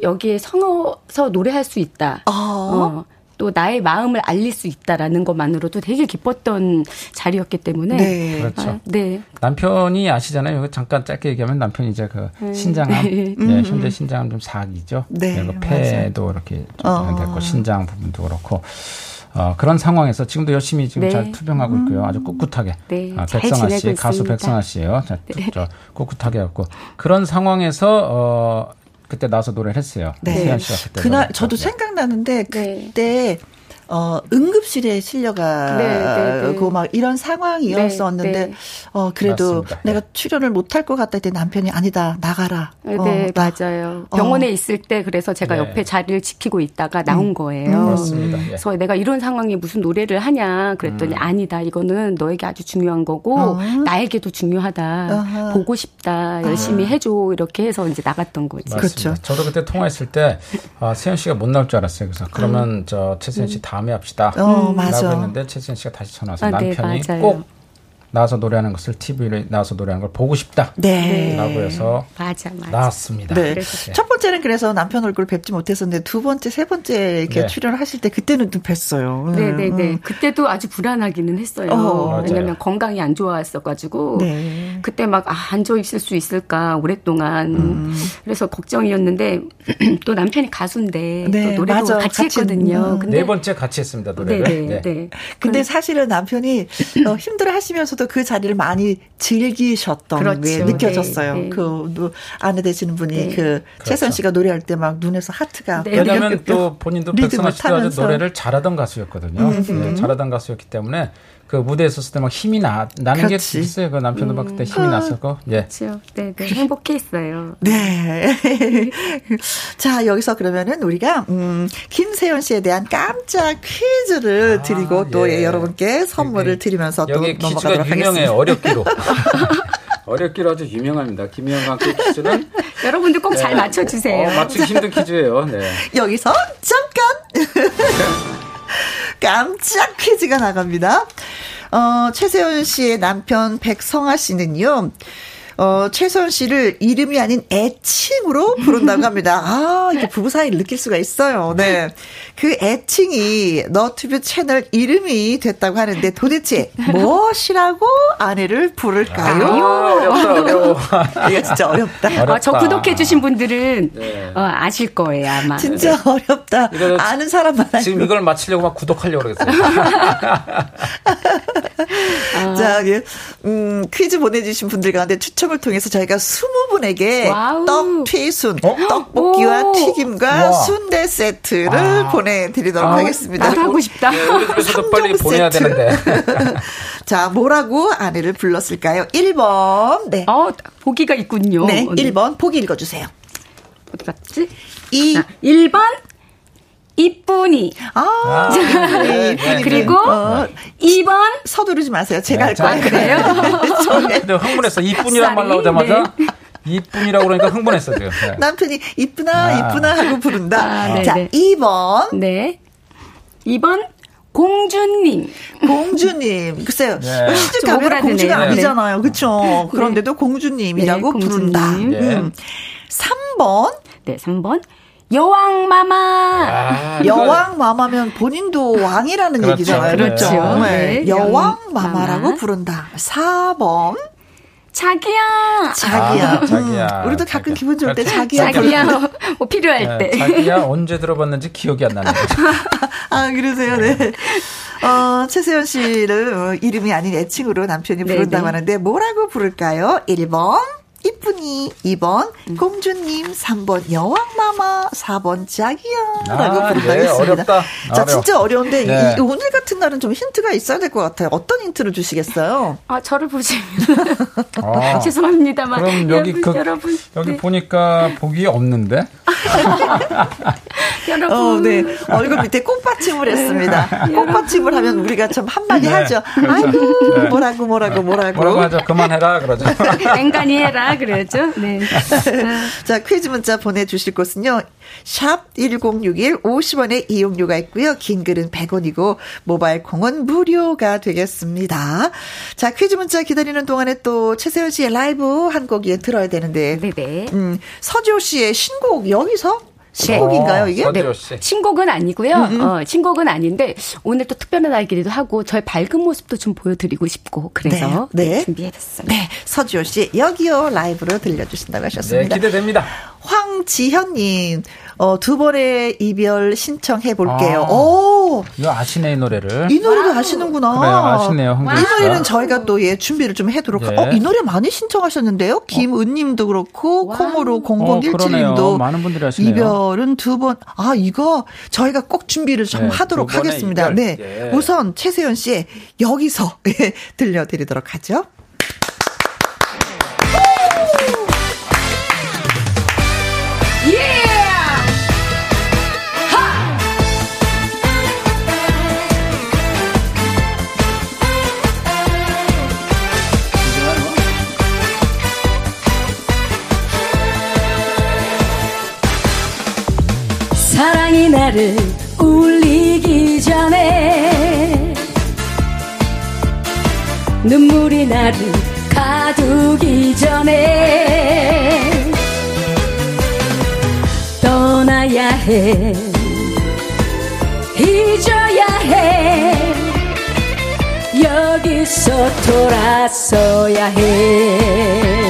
여기에 성어서 노래할 수 있다.
어.
어, 또 나의 마음을 알릴 수 있다라는 것만으로도 되게 기뻤던 자리였기 때문에
네.
그렇죠.
아, 네.
남편이 아시잖아요. 잠깐 짧게 얘기하면 남편이 이제 그 신장암, 예, 현재 신장암 좀 사기죠.
네,
그리고 폐도 이렇게 좀
어.
됐고 신장 부분도 그렇고. 어, 그런 상황에서 지금도 열심히 지금
네.
잘 투병하고 있고요. 아주 꿋꿋하게.
네,
아,
잘
백성아 씨, 가수. 백성아 씨예요. 자, 저, 꿋꿋하게 했고 그런 상황에서 어, 그때 나와서 노래를 했어요.
네.
세현 씨가 그때
그날. 저도
네.
생각나는데
네.
그때 어 응급실에 실려가고
네, 네, 네.
막 이런 상황이었었는데
네, 네.
어 그래도
맞습니다.
내가 출연을 못할 것 같다 했더니 남편이 아니다 나가라.
네,
어, 나-
맞아요. 병원에
어.
있을 때 그래서 제가
네.
옆에 자리를 지키고 있다가 나온 거예요.
그렇습니다. 예.
그래서 내가 이런 상황에 무슨 노래를 하냐 그랬더니
음.
아니다. 이거는 너에게 아주 중요한 거고
어.
나에게도 중요하다.
아하.
보고 싶다. 열심히 해줘. 이렇게 해서 이제 나갔던 거지.
맞습니다.
그렇죠.
저도 그때 통화했을 때 아, 세현 씨가 못 나올 줄 알았어요. 그래서 그러면 저 최세현 씨다 음에 합시다.
어, 맞아.
라고 했는데 최세현 씨가 다시 전화 와서
아, 네,
남편이
맞아요.
꼭 나와서 노래하는 것을 TV에 나와서 노래하는 걸 보고 싶다.
네.
라고 해서
맞아, 맞아.
나왔습니다.
네.
그래서
첫 번째는 그래서 남편 얼굴 뵙지 못했었는데 두 번째, 세 번째 이렇게
네.
출연을 하실 때 그때는 좀 뵀어요.
네 네네.
음.
그때도 아주 불안하기는 했어요.
어.
왜냐면. 건강이 안 좋았어가지고.
네.
그때 막, 아, 앉아 있을 수 있을까, 오랫동안.
음.
그래서 걱정이었는데, 또 남편이 가수인데,
네,
또 노래도
맞아.
같이
같이,
했거든요.
음.
근데
네 번째 같이 했습니다. 노래를.
네네,
네.
네.
근데 사실은 남편이 어, 힘들어 하시면서 도 그 자리를 많이 즐기셨던
그렇죠.
게 느껴졌어요.
네, 네.
그 뭐, 아내 되시는 분이
네.
그 최선 씨가 노래할 때 막 눈에서 하트가
네.
왜냐하면
이렇게
또 본인도 백성아 씨도 아주. 노래를 잘하던 가수였거든요. 네, 잘하던 가수였기 때문에 그 무대에 섰을 때 막 힘이 나, 나는
그렇지.
게 있어요. 그 남편도 막 그때 힘이 났었고. 예.
그렇죠. 네 네. 행복해 있어요.
네. 자, 여기서 그러면은 우리가, 음, 김세현 씨에 대한 깜짝 퀴즈를
아,
드리고 또
예.
예, 여러분께 선물을
여기-
드리면서 또 넘어가도록
유명해요.
하겠습니다.
어렵기로. 어렵기로 아주 유명합니다. 김희영과 함께 퀴즈는
여러분들 꼭잘
네.
맞춰주세요.
어, 맞추기 힘든 퀴즈예요. 네.
여기서 잠깐! 깜짝 퀴즈가 나갑니다. 어, 최세현 씨의 남편 백성아 씨는요, 어, 최세현 씨를 이름이 아닌 애칭으로 부른다고 합니다. 아, 이게 부부 사이를 느낄 수가 있어요. 네. 그 애칭이 너튜브 채널 이름이 됐다고 하는데 도대체 무엇이라고 아내를 부를까요?
아, 어렵다.
이거 진짜 어렵다.
어렵다.
아, 저 구독해주신 분들은
네.
어, 아실 거예요, 아마.
진짜 어렵다.
이거
아는 사람만 알고.
지금 이걸 맞히려고 막 구독하려고 그러겠어요.
자, 예. 음, 퀴즈 보내주신 분들 가운데 추첨 을 통해서 저희가 20분에게
wow.
떡튀순,
어?
떡볶이와
오.
튀김과
와.
순대 세트를
아.
보내드리도록
아.
하겠습니다.
나도 하고 싶다.
네, 우리 집에서도 빨리
삼종
보내야
세트.
되는데.
자, 뭐라고 아내를 불렀을까요? 1번. 네.
어, 보기가 있군요.
네,
어,
1번. 보기 읽어주세요.
어디 갔지?
2.
아, 1번, 이쁜이.
아,
네,
네,
네,
그리고
어,
2번,
서두르지 마세요. 제가
네,
할
자,
거예요.
그래요?
근데 흥분했어. 이쁜이란 말 나오자마자 이쁜이라고 그러니까 흥분했어, 지금. 네.
남편이 이쁘나,
아.
이쁘나 하고 부른다.
아, 네,
자,
네.
2번.
네. 2번, 공주님.
공주님. 글쎄요.
네.
시집
좀
가면. 공주가
네.
아니잖아요. 그쵸? 그런데도 공주님이라고
네, 공주님.
부른다.
네.
음. 3번.
네, 3번. 여왕 마마.
아, 이거-
여왕 마마면 본인도 왕이라는
그렇죠.
얘기잖아요. 그렇죠.
그렇죠.
네.
네,
여왕
여왕
마마라고
마마.
부른다. 4번.
자기야.
자기야.
아, 자기야.
음, 우리도 가끔
자기야.
기분 좋을 때
그렇죠.
자기야.
자기야. 뭐 필요할
네,
때.
자기야 언제 들어봤는지 기억이 안 나네요.
아, 그러세요, 네. 어, 최세현 씨를 어, 이름이 아닌 애칭으로 남편이
네,
부른다고
네.
하는데 뭐라고 부를까요? 1번. 이쁜이 2번
음.
공주님 3번 여왕마마 4번 자기야라고
아,
부른다고
네,
했습니다.
어렵다.
자
어려워.
진짜 어려운데
네.
이, 오늘 같은 날은 좀 힌트가 있어야 될 것 같아요. 어떤 힌트를 주시겠어요?
아, 저를 보시면.
아,
죄송합니다만.
그럼 여기
여러분,
그
여러분.
여기
네.
보니까 복이 없는데.
여러분.
어, 네. 얼굴 밑에 꽃받침을 했습니다. 꽃받침을 하면 우리가 좀 한마디
네.
하죠. 아이고, 뭐라고, 뭐라고, 뭐라고.
뭐라고 하죠? 그만해라 그러죠.
앵간히 해라, 그래야죠. 네.
자, 퀴즈 문자 보내주실 곳은요. 샵 1061, 50원의 이용료가 있고요. 긴 글은 100원이고, 모바일 콩은 무료가 되겠습니다. 자, 퀴즈 문자 기다리는 동안에 또 최세현 씨의 라이브 한 곡이 들어야 되는데,
네네.
음, 서지호 씨의 신곡 여기서 신곡인가요, 이게?
어, 서지호 씨.
신곡은 아니고요.
음,
어, 신곡은 아닌데 오늘 또 특별한 날이기도 하고 저의 밝은 모습도 좀 보여드리고 싶고 그래서
네, 네.
준비해봤어요.
네, 서지호 씨 여기요 라이브로 들려주신다고
네,
하셨습니다.
기대됩니다.
황지현님, 어, 두 번의 이별 신청해 볼게요.
아.
오,
이거 아시네 이 노래를.
이 노래도 아시는구나.
그래요, 아시네요,
이. 노래는 저희가 또 예, 준비를 좀 해도록.
예.
어, 이 노래 많이 신청하셨는데요? 김은 님도 그렇고, 콩으로
어, 그러네요.
0017 님도.
많은 분들이 하시네요.
이별은 두 번. 아, 이거 저희가 꼭 준비를 좀
네,
하도록 하겠습니다.
이별.
네.
예.
우선 최세연 씨의 여기서 예, 들려드리도록 하죠.
나를 울리기 전에 눈물이 나를 가두기 전에 떠나야 해 잊어야 해. 여기서 돌아서야 해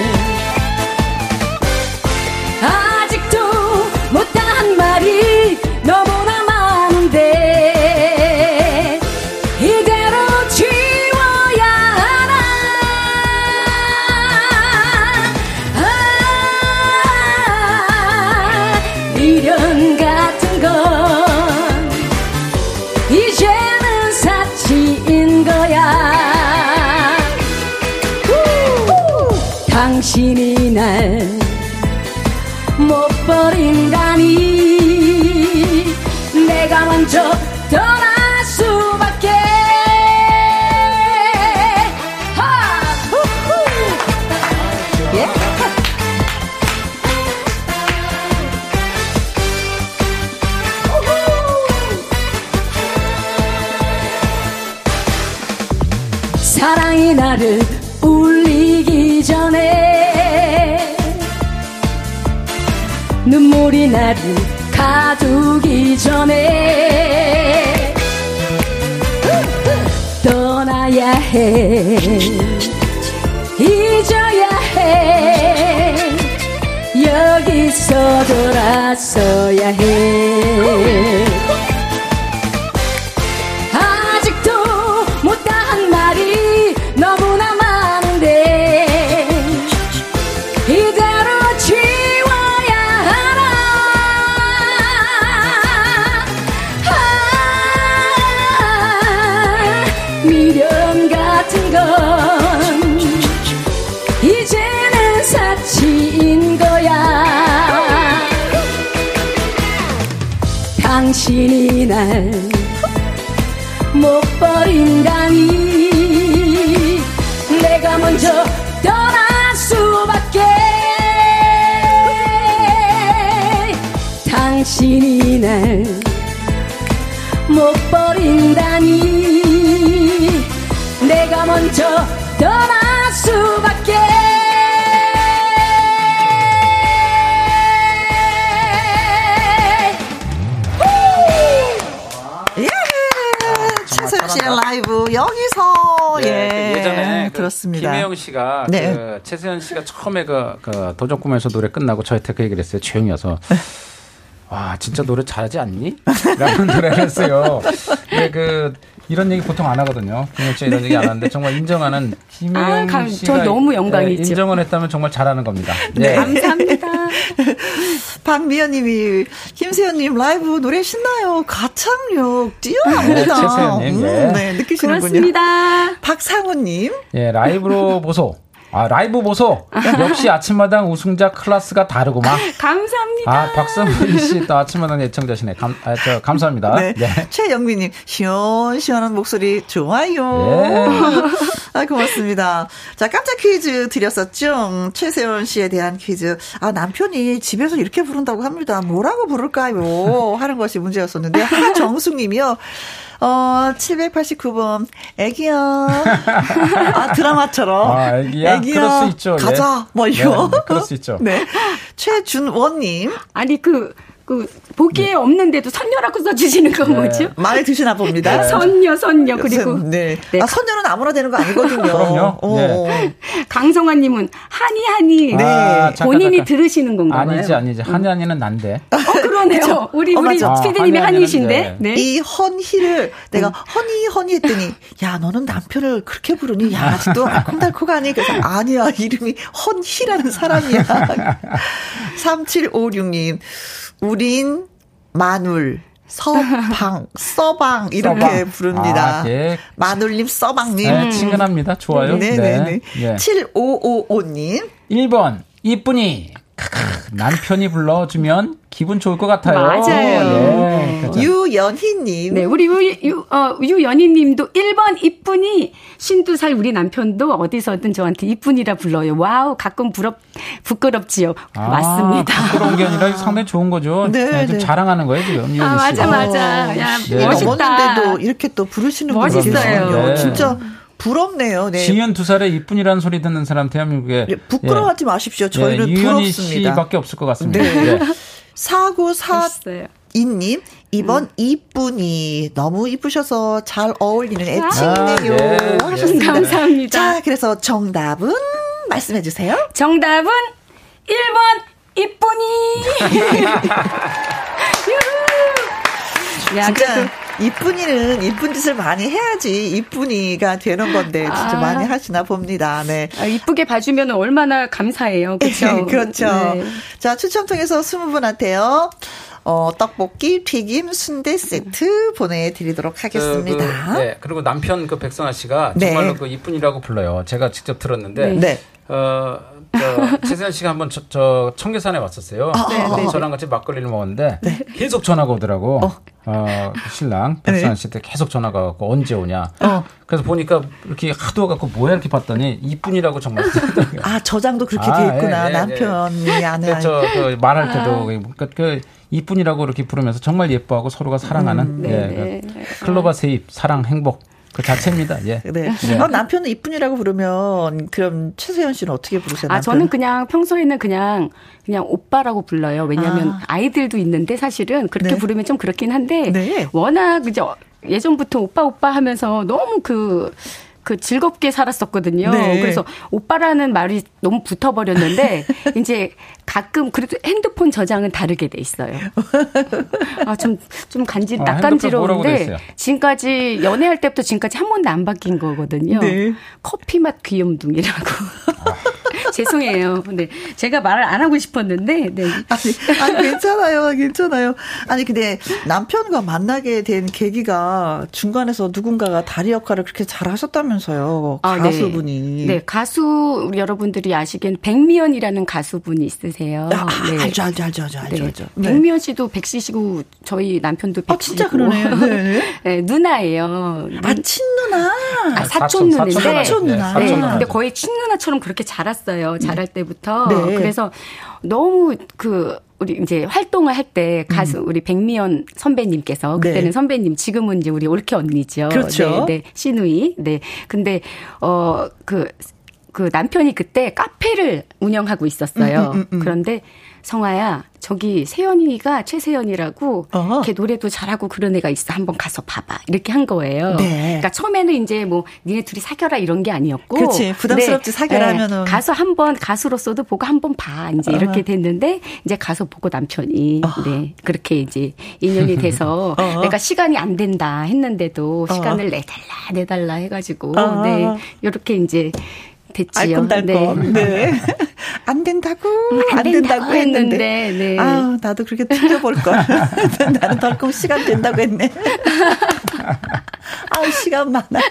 당신이 날 못 버린다니 내가 먼저 떠날 수밖에. 당신이 날못
그
들었습니다.
김혜영 씨가
네.
그 최세현 씨가 처음에 그, 그 도전 꿈에서 노래 끝나고 저한테 그 얘기를 했어요. 조용히 와서. 와, 진짜 노래 잘하지 않니? 라는 노래를 했어요. 근데 그, 이런 얘기 보통 안 하거든요. 김혜영 씨가 이런 얘기 안 하는데 정말 인정하는
아, 감-
씨가
저 너무 영광이죠.
예, 인정을 했다면 정말 잘하는 겁니다.
네.
예.
감사합니다.
박미연님이 김세현님 라이브 노래 신나요. 가창력 뛰어납니다.
네, 최세현님, 예.
네, 느끼시는군요.
그렇습니다.
박상우님,
예, 라이브로 보소. 아, 라이브 보소. 역시 아침마당 우승자 클래스가 다르구만.
감사합니다.
아, 박성민 씨 또 아침마당 애청자시네. 감, 아, 저, 감사합니다.
네.
네.
최영미님, 시원시원한 목소리 좋아요.
네.
아, 고맙습니다. 자, 깜짝 퀴즈 드렸었죠? 최세원 씨에 대한 퀴즈. 아, 남편이 집에서 이렇게 부른다고 합니다. 뭐라고 부를까요? 하는 것이 문제였었는데, 하정숙 님이요. 어, 789번, 애기야. 아, 드라마처럼.
아, 애기야? 그럴 수 있죠. 예.
가자. 뭐, 이거.
네, 그럴 수 있죠.
네. 최준원님,
아니 그, 그 보기에 없는데도 선녀라고 써주시는 건
네.
뭐죠?
마음에 드시나 봅니다.
선녀, 선녀 그리고
네.
네.
아, 선녀는 아무나 되는 거 아니거든요.
그럼요.
어,
네.
강성환님은 하니 하니
네.
아, 잠깐,
본인이
잠깐.
들으시는 건가요?
아니지, 아니지. 한이 아니는 난데.
어 그러네요. 우리
어,
우리. 피디님이
아,
한이신데.
한이
네.
이 헌희를 내가 허니 허니 했더니 야 너는 남편을 그렇게 부르니 야 아직도 알콩달콩하니 그래서 아니야 이름이 헌희라는 사람이야 3756님 우린 마눌 서방 서방 이렇게
서방.
부릅니다
아, 예.
마눌님 서방님
네, 친근합니다. 좋아요.
네네네
예.
7555님
1번, 이쁜이. 크크, 남편이 불러주면 기분 좋을 것 같아요.
맞아요.
예,
유연희님.
네, 우리 유, 유, 어, 유연희님도 1번 이쁜이 쉰두 살 우리 남편도 어디서든 저한테 이쁜이라 불러요. wow, 가끔 부럽, 부끄럽지요.
아,
맞습니다.
부끄러운 게 아니라 상당히 좋은 거죠.
네,
네, 좀
네.
자랑하는 거예요, 지금.
아, 맞아, 맞아. 어, 야,
네. 멋있는데도 네. 이렇게 또 부르시는 분이시요 진짜. 부럽네요. 네.
지연 두 살에 이쁜이라는 소리 듣는 사람 대한민국에
부끄러워하지 예. 마십시오. 저희는
예,
부럽습니다.
씨밖에 없을 것 같습니다.
네. 예. 4942 이님 이번
음.
이쁜이 너무 이쁘셔서 잘 어울리는 애칭이네요 아, 네,
감사합니다.
자, 그래서 정답은 말씀해 주세요.
정답은 1번 이쁘니. 야,
진짜
그래도.
이쁜이는 이쁜 짓을 많이 해야지 이쁜이가 되는 건데 진짜
아.
많이 하시나 봅니다. 네.
아, 이쁘게 봐주면 얼마나 감사해요. 그렇죠.
그렇죠.
네.
자, 추첨 통해서 20분한테요. 어, 떡볶이, 튀김, 순대 세트 보내드리도록 하겠습니다.
그, 그, 네. 그리고 남편 그 백선아 씨가
네.
정말로 그 이쁜이라고 불러요. 제가 직접 들었는데
네.
어, 저, 최세현 씨가 한번 저, 저 청계산에 왔었어요.
네,
어,
네,
저랑 같이 막걸리를 먹었는데 계속 전화가 오더라고. 어. 그 신랑 백선아 씨한테 계속 전화가 왔고 언제 오냐.
어.
그래서 보니까 이렇게 하도 와갖고 뭐야 이렇게 봤더니 이쁜이라고 정말 쓰더라고요.
아, 저장도 그렇게
아,
돼 있구나.
예, 예,
남편이 아는.
그, 저, 그 말할 때도 그, 그 이쁜이라고 이렇게 부르면서 정말 예뻐하고 서로가 사랑하는 예,
네,
그 클로바 세입 사랑 행복 그 자체입니다. 예.
네. 어, 남편은 이쁜이라고 부르면 그럼 최세현 씨는 어떻게 부르세요?
아,
남편은?
저는 그냥 평소에는 그냥, 그냥 오빠라고 불러요. 왜냐면
아.
아. 이들도 있는데 사실은 그렇게
네.
부르면 좀 그렇긴 한데,
네.
워낙 이제 예전부터 오빠 오빠 하면서 너무 그, 그 즐겁게 살았었거든요.
네.
그래서 오빠라는 말이 너무 붙어버렸는데 이제 가끔 그래도 핸드폰 저장은 다르게 돼 있어요. 아좀좀 간지
돼
낯간지러운데? 지금까지 연애할 때부터 지금까지 한 번도 안 바뀐 거거든요.
네.
커피 맛 귀염둥이라고. 죄송해요. 근데 제가 말을 안 하고 싶었는데, 네.
아니, 아니, 괜찮아요, 괜찮아요. 아니, 근데 남편과 만나게 된 계기가 중간에서 누군가가 다리 역할을 그렇게 잘 하셨다면서요.
아, 네.
가수분이.
네, 가수 우리 여러분들이 아시기엔 백미연이라는 가수분이 있으세요.
아,
네.
알죠, 알죠, 알죠, 알죠, 알죠.
네.
알죠. 네.
백미연 씨도 백시시고 저희 남편도
아,
백시고.
진짜 그러네요. 네.
네, 누나예요.
아, 친누나.
아,
사촌,
사촌 누나인데.
사촌 누나.
네,
사촌
근데
누나죠.
거의 친누나처럼 그렇게 자랐어요. 자랄 때부터.
네.
그래서 너무 그 우리 이제 활동을 할 때 가수 우리 백미연 선배님께서
음. 네.
그때는 선배님 지금은 이제 우리 올케 언니죠.
그렇죠.
네, 네. 신우이. 네. 근데 어그 그 남편이 그때 카페를 운영하고 있었어요.
음, 음, 음, 음.
그런데 성아야, 저기 세연이가 최세연이라고
어.
걔 노래도 잘하고 그런 애가 있어. 한번 가서 봐봐. 이렇게 한 거예요.
네.
그러니까 처음에는 이제 뭐 니네 둘이 사겨라 이런 게 아니었고.
그치. 부담스럽지, 사겨라 하면은.
가서 한번 가수로서도 보고 한번 봐. 이제 이렇게
어.
됐는데 이제 가서 보고 남편이
어.
네 그렇게 이제 인연이 돼서
어.
내가 시간이 안 된다 했는데도
어.
시간을 내달라 내달라 해가지고
어.
네 이렇게 이제 됐지요.
알콩달콩. 네. 안 된다고.
안
안 된다고
된다고
했는데.
했는데, 네.
아 나도 그렇게 튕겨볼 걸. 나는 덜컥 시간 된다고 했네. 아 시간 많아요.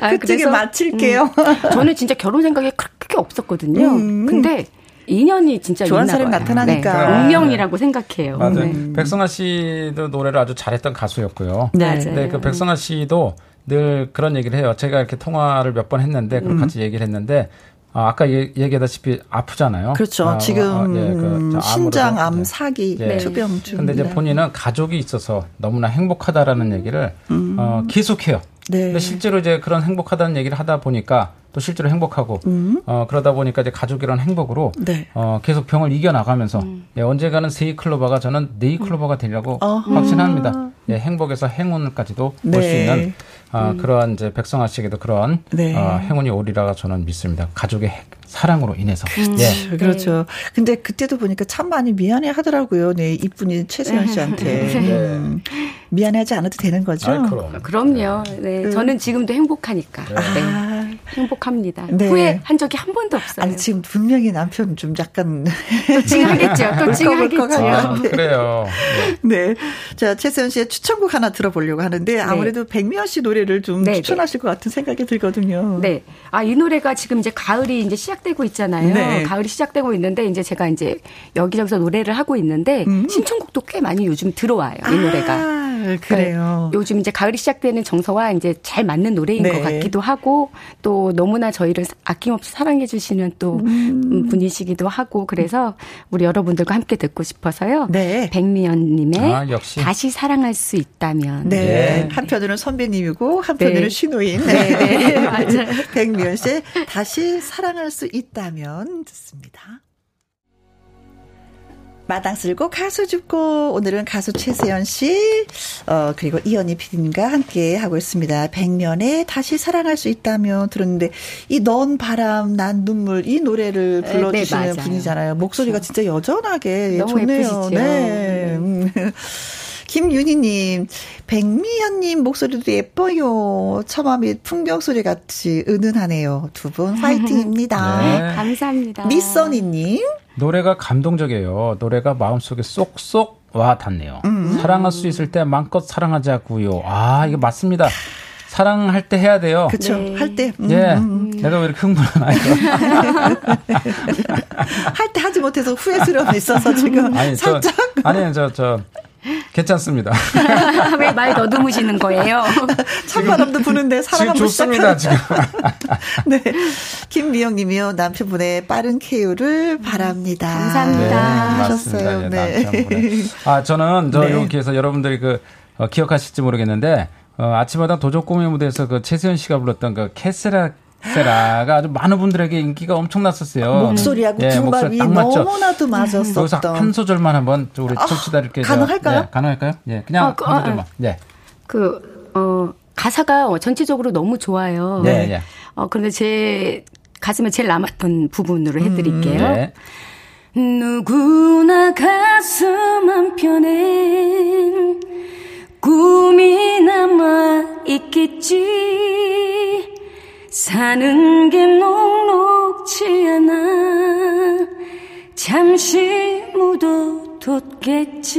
아,
그쪽에 마칠게요.
음, 저는 진짜 결혼 생각이 그렇게 없었거든요.
음.
근데 인연이 진짜
좋아하는
있나
사람이. 나타나니까.
네, 운명이라고 생각해요.
맞아요.
네.
백성아 씨도 노래를 아주 잘했던 가수였고요.
네.
맞아요.
근데 그 백성아 씨도 늘 그런 얘기를 해요. 제가 이렇게 통화를 몇 번 했는데
음.
같이 얘기를 했는데 아, 아까 얘- 얘기하다시피 아프잖아요.
그렇죠.
아,
지금
아, 예, 그.
신장암
네.
사기
예.
투병 중.
근데 이제 본인은 가족이 있어서 너무나 행복하다라는 얘기를 어, 계속해요.
음. 네.
근데 실제로 이제 그런 행복하다는 얘기를 하다 보니까 또 실제로 행복하고 어, 그러다 보니까 이제 가족이란 행복으로
음. 네.
어, 계속 병을 이겨 나가면서 예, 언젠가는 세이클로버가 저는 네이클로버가 되려고
어허.
확신합니다. 예, 행복에서 행운까지도 볼수
네.
있는 어, 그러한 이제 백성아 씨에게도 그런
네.
어, 행운이 오리라가 저는 믿습니다. 가족의 해- 사랑으로 인해서. 예.
그렇죠. 근데 그때도 보니까 참 많이 미안해 하더라고요. 네, 이쁜이 최세현 씨한테. 음, 미안해하지 않아도 되는 거죠.
아이, 그럼.
그럼요. 네, 저는 지금도 행복하니까. 네.
아,
행복합니다.
네.
후회한 적이 한 번도 없어요.
아니 지금 분명히 남편 좀 약간
또 찡하겠죠. 또 찡하겠죠.
아, 그래요. 예.
네. 자, 최세현 씨의 추천곡 하나 들어보려고 하는데 아무래도 백미연 씨 노래를 좀
네,
추천하실 것 같은 생각이 들거든요.
네. 아, 이 노래가 지금 이제 가을이 이제 시작되고 있잖아요.
네.
가을이 시작되고 있는데 이제 제가 이제 여기저기서 노래를 하고 있는데 신청곡도 꽤 많이 요즘 들어와요. 이 노래가.
아, 그래요.
요즘 이제 가을이 시작되는 정서와 이제 잘 맞는 노래인
네.
것 같기도 하고 또 너무나 저희를 아낌없이 사랑해 주시는 또 음, 분이시기도 하고 그래서 우리 여러분들과 함께 듣고 싶어서요.
네.
백미연 님의
아, 역시.
다시 사랑할 수 있다면.
네.
네.
한편으로는 선배님이고 한편으로는
네.
신우인.
네, 네, 맞아요.
백미연 씨 다시 사랑할 수 있다면 듣습니다. 마당 쓸고 가수 줍고 오늘은 가수 최세연 씨 어, 그리고 이현희 PD님과 함께 하고 있습니다. 백년에 다시 사랑할 수 있다면 들었는데 이 넌 바람 난 눈물 이 노래를
네,
불러주시는
네.
분이잖아요. 목소리가 진짜 여전하게
너무
좋네요.
예쁘시죠?
네. 음. 김윤희님, 백미연님 목소리도 예뻐요. 처마미 풍경 소리 같이 은은하네요. 두 분 화이팅입니다.
네.
감사합니다.
미써니님,
노래가 감동적이에요. 노래가 마음속에 쏙쏙 와 닿네요. 사랑할 수 있을 때 마음껏 사랑하자고요. 아, 이게 맞습니다. 사랑할 때 해야 돼요.
그쵸.
네.
할 때, 음,
예.
음.
내가 왜 이렇게 흥분하나요?
할때 하지 못해서 후회스러움이 있어서 지금
아니, 저,
살짝.
아니, 저, 저, 괜찮습니다.
왜말 더듬으시는 거예요?
찬바람도 부는데 사랑
지금
한번
좋습니다,
시작하는
지금.
네. 김미영님이요. 남편분의 빠른 쾌유를 바랍니다.
감사합니다.
하셨어요.
맞습니다. 예,
네.
남편분의. 아, 저는 저
네.
여기에서 여러분들이 그 어, 기억하실지 모르겠는데 어, 아침마다 도적 꿈의 무대에서 그 최세현 씨가 불렀던 그 캐세라 세라가 아주 많은 분들에게 인기가 엄청났었어요.
목소리하고
예,
균밥이
목소리 딱 맞죠?
너무나도
여기서
맞았었던.
한 소절만 한번 우리
아,
청취자들께 저-
가능할까요?
예, 가능할까요? 예, 그냥
아, 그,
한
아,
소절만. 예.
그, 어, 가사가 전체적으로 너무 좋아요.
네, 예.
어, 그런데 제 가슴에 제일 남았던 부분으로 해드릴게요.
네.
누구나 가슴 한편엔 꿈이 남아 있겠지. 사는 게 녹록지 않아. 잠시 묻어뒀겠지.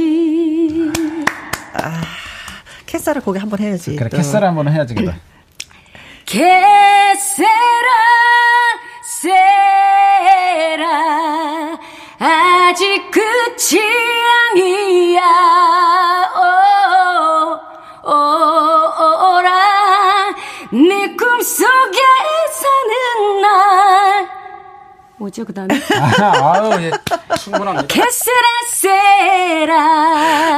캐사를 거기 한번 해야지.
그래,
또.
캐스를 한번 해야지, 그래.
개세라 세라 아직 끝이 아니야 오, 오, 꿈속에 사는 날 뭐죠, 그 다음에?
아, 아유, 예, 충분합니다.
캐스라세라.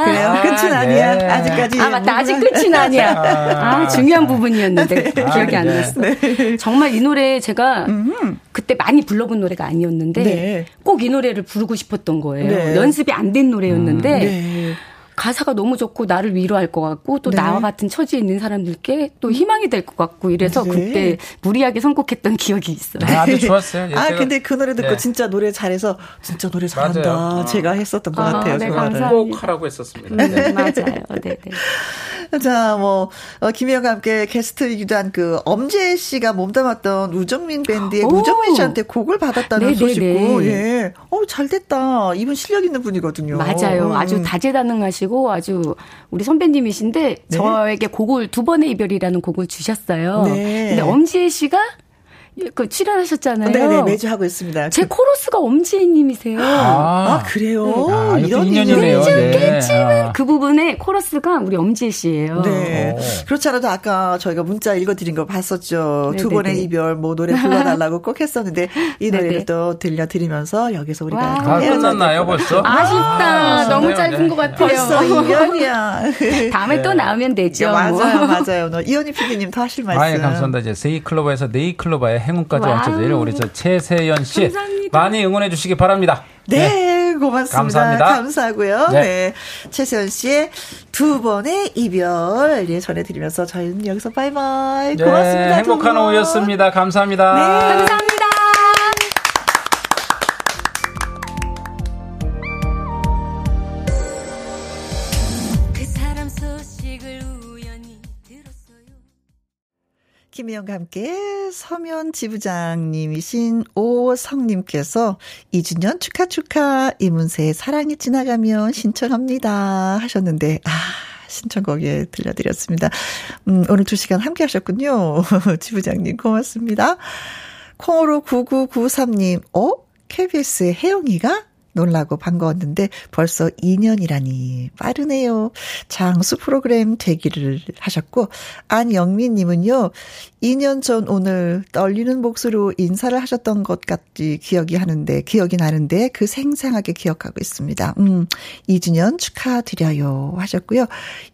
그래요.
아,
끝은 아니야.
네.
아직까지.
아, 맞다. 아직 끝은 아니야. 아, 중요한 부분이었는데
아,
기억이 안
네.
났어. 정말 이 노래 제가 그때 많이 불러본 노래가 아니었는데
네.
꼭이 노래를 부르고 싶었던 거예요.
네.
연습이 안 된 노래였는데
네.
가사가 너무 좋고 나를 위로할 것 같고 또
네.
나와 같은 처지에 있는 사람들께 또 희망이 될 것 같고 이래서
네.
그때 무리하게 선곡했던 기억이 있어요.
아, 아주 좋았어요. 예,
아, 근데 그 노래 듣고
네.
진짜 노래 잘해서 진짜 노래 잘한다.
어.
제가 했었던 것
아,
같아요.
네,
그.
꼭 하라고 했었습니다.
음, 맞아요. 네, 네.
자, 뭐, 어, 김혜영과 함께 게스트이기도 한 그 엄재 씨가 몸담았던 우정민 밴드의
오.
우정민 씨한테 곡을 받았다는
네, 네,
소식고,
네.
예. 어, 잘 됐다. 이분 실력 있는 분이거든요.
맞아요.
음.
아주 다재다능하시고 아주 우리 선배님이신데 저에게 곡을 두 번의 이별이라는 곡을 주셨어요.
네.
근데 엄지혜 씨가 그 출연하셨잖아요.
네네, 매주 하고 있습니다.
제
그-
코러스가 엄지혜님이세요.
아, 그래요?
아, 이것도
이런
인연이네요.
인연이.
네. 아.
그 부분에 코러스가 우리 엄지혜 씨예요.
네.
오.
그렇지 않아도 아까 저희가 문자 읽어드린 거 봤었죠. 두
네네네.
번의 이별, 뭐 노래 불러달라고 꼭 했었는데 이 노래를
네네.
또 들려드리면서 여기서 우리가
아, 끝났나요,
될
벌써?
아쉽다.
아,
너무. 짧은
네.
것 같아요.
벌써 이별이야.
다음에 또 나오면 되죠.
야,
뭐.
맞아요, 맞아요. 너 이현희 PD님 더 하실 말씀.
아, 예, 감사합니다. 이제 세이클로바에서 네이클로바의 행운까지. 완쳐질 우리 저 최세연 씨
감사합니다.
많이 응원해 주시기 바랍니다.
네, 고맙습니다.
감사합니다.
감사하고요. 네.
네.
최세연 씨의 두 번의 이별 예, 전해드리면서 저희는 여기서 바이바이.
네,
고맙습니다. 두
행복한
분.
오후였습니다. 감사합니다.
네.
감사합니다.
김희영과 함께 서면 지부장님이신 오성님께서 2주년 축하 축하 이문세의 사랑이 지나가면 신청합니다 하셨는데 아 신청곡에 들려드렸습니다. 음, 오늘 두 시간 함께 하셨군요. 지부장님 고맙습니다. 콩으로 9993님 어? KBS의 혜영이가? 놀라고 반가웠는데 벌써 2년이라니 빠르네요. 장수 프로그램 되기를 하셨고 안영민 님은요 2년 전 오늘 떨리는 목소리로 인사를 하셨던 것 같이 기억이 하는데 기억이 나는데 그 생생하게 기억하고 있습니다. 음 2주년 축하드려요 하셨고요.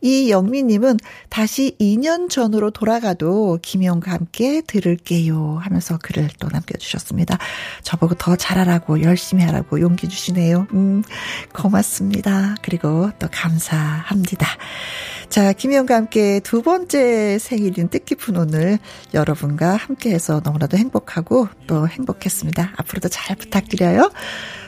이영민님은 다시 2년 전으로 돌아가도 김영과 함께 들을게요 하면서 글을 또 남겨주셨습니다. 저보고 더 잘하라고 열심히 하라고 용기 주시네요. 음, 고맙습니다. 그리고 또 감사합니다. 자, 김희영과 함께 두 번째 생일인 뜻깊은 오늘 여러분과 함께해서 너무나도 행복하고 또 행복했습니다. 앞으로도 잘 부탁드려요.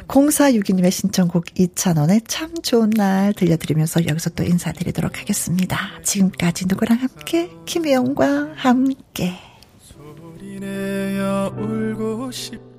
0462님의 신청곡 이찬원의 참 좋은 날 들려드리면서 여기서 또 인사드리도록 하겠습니다. 지금까지 누구랑 함께? 김혜영과 함께.
소리내어 울고 싶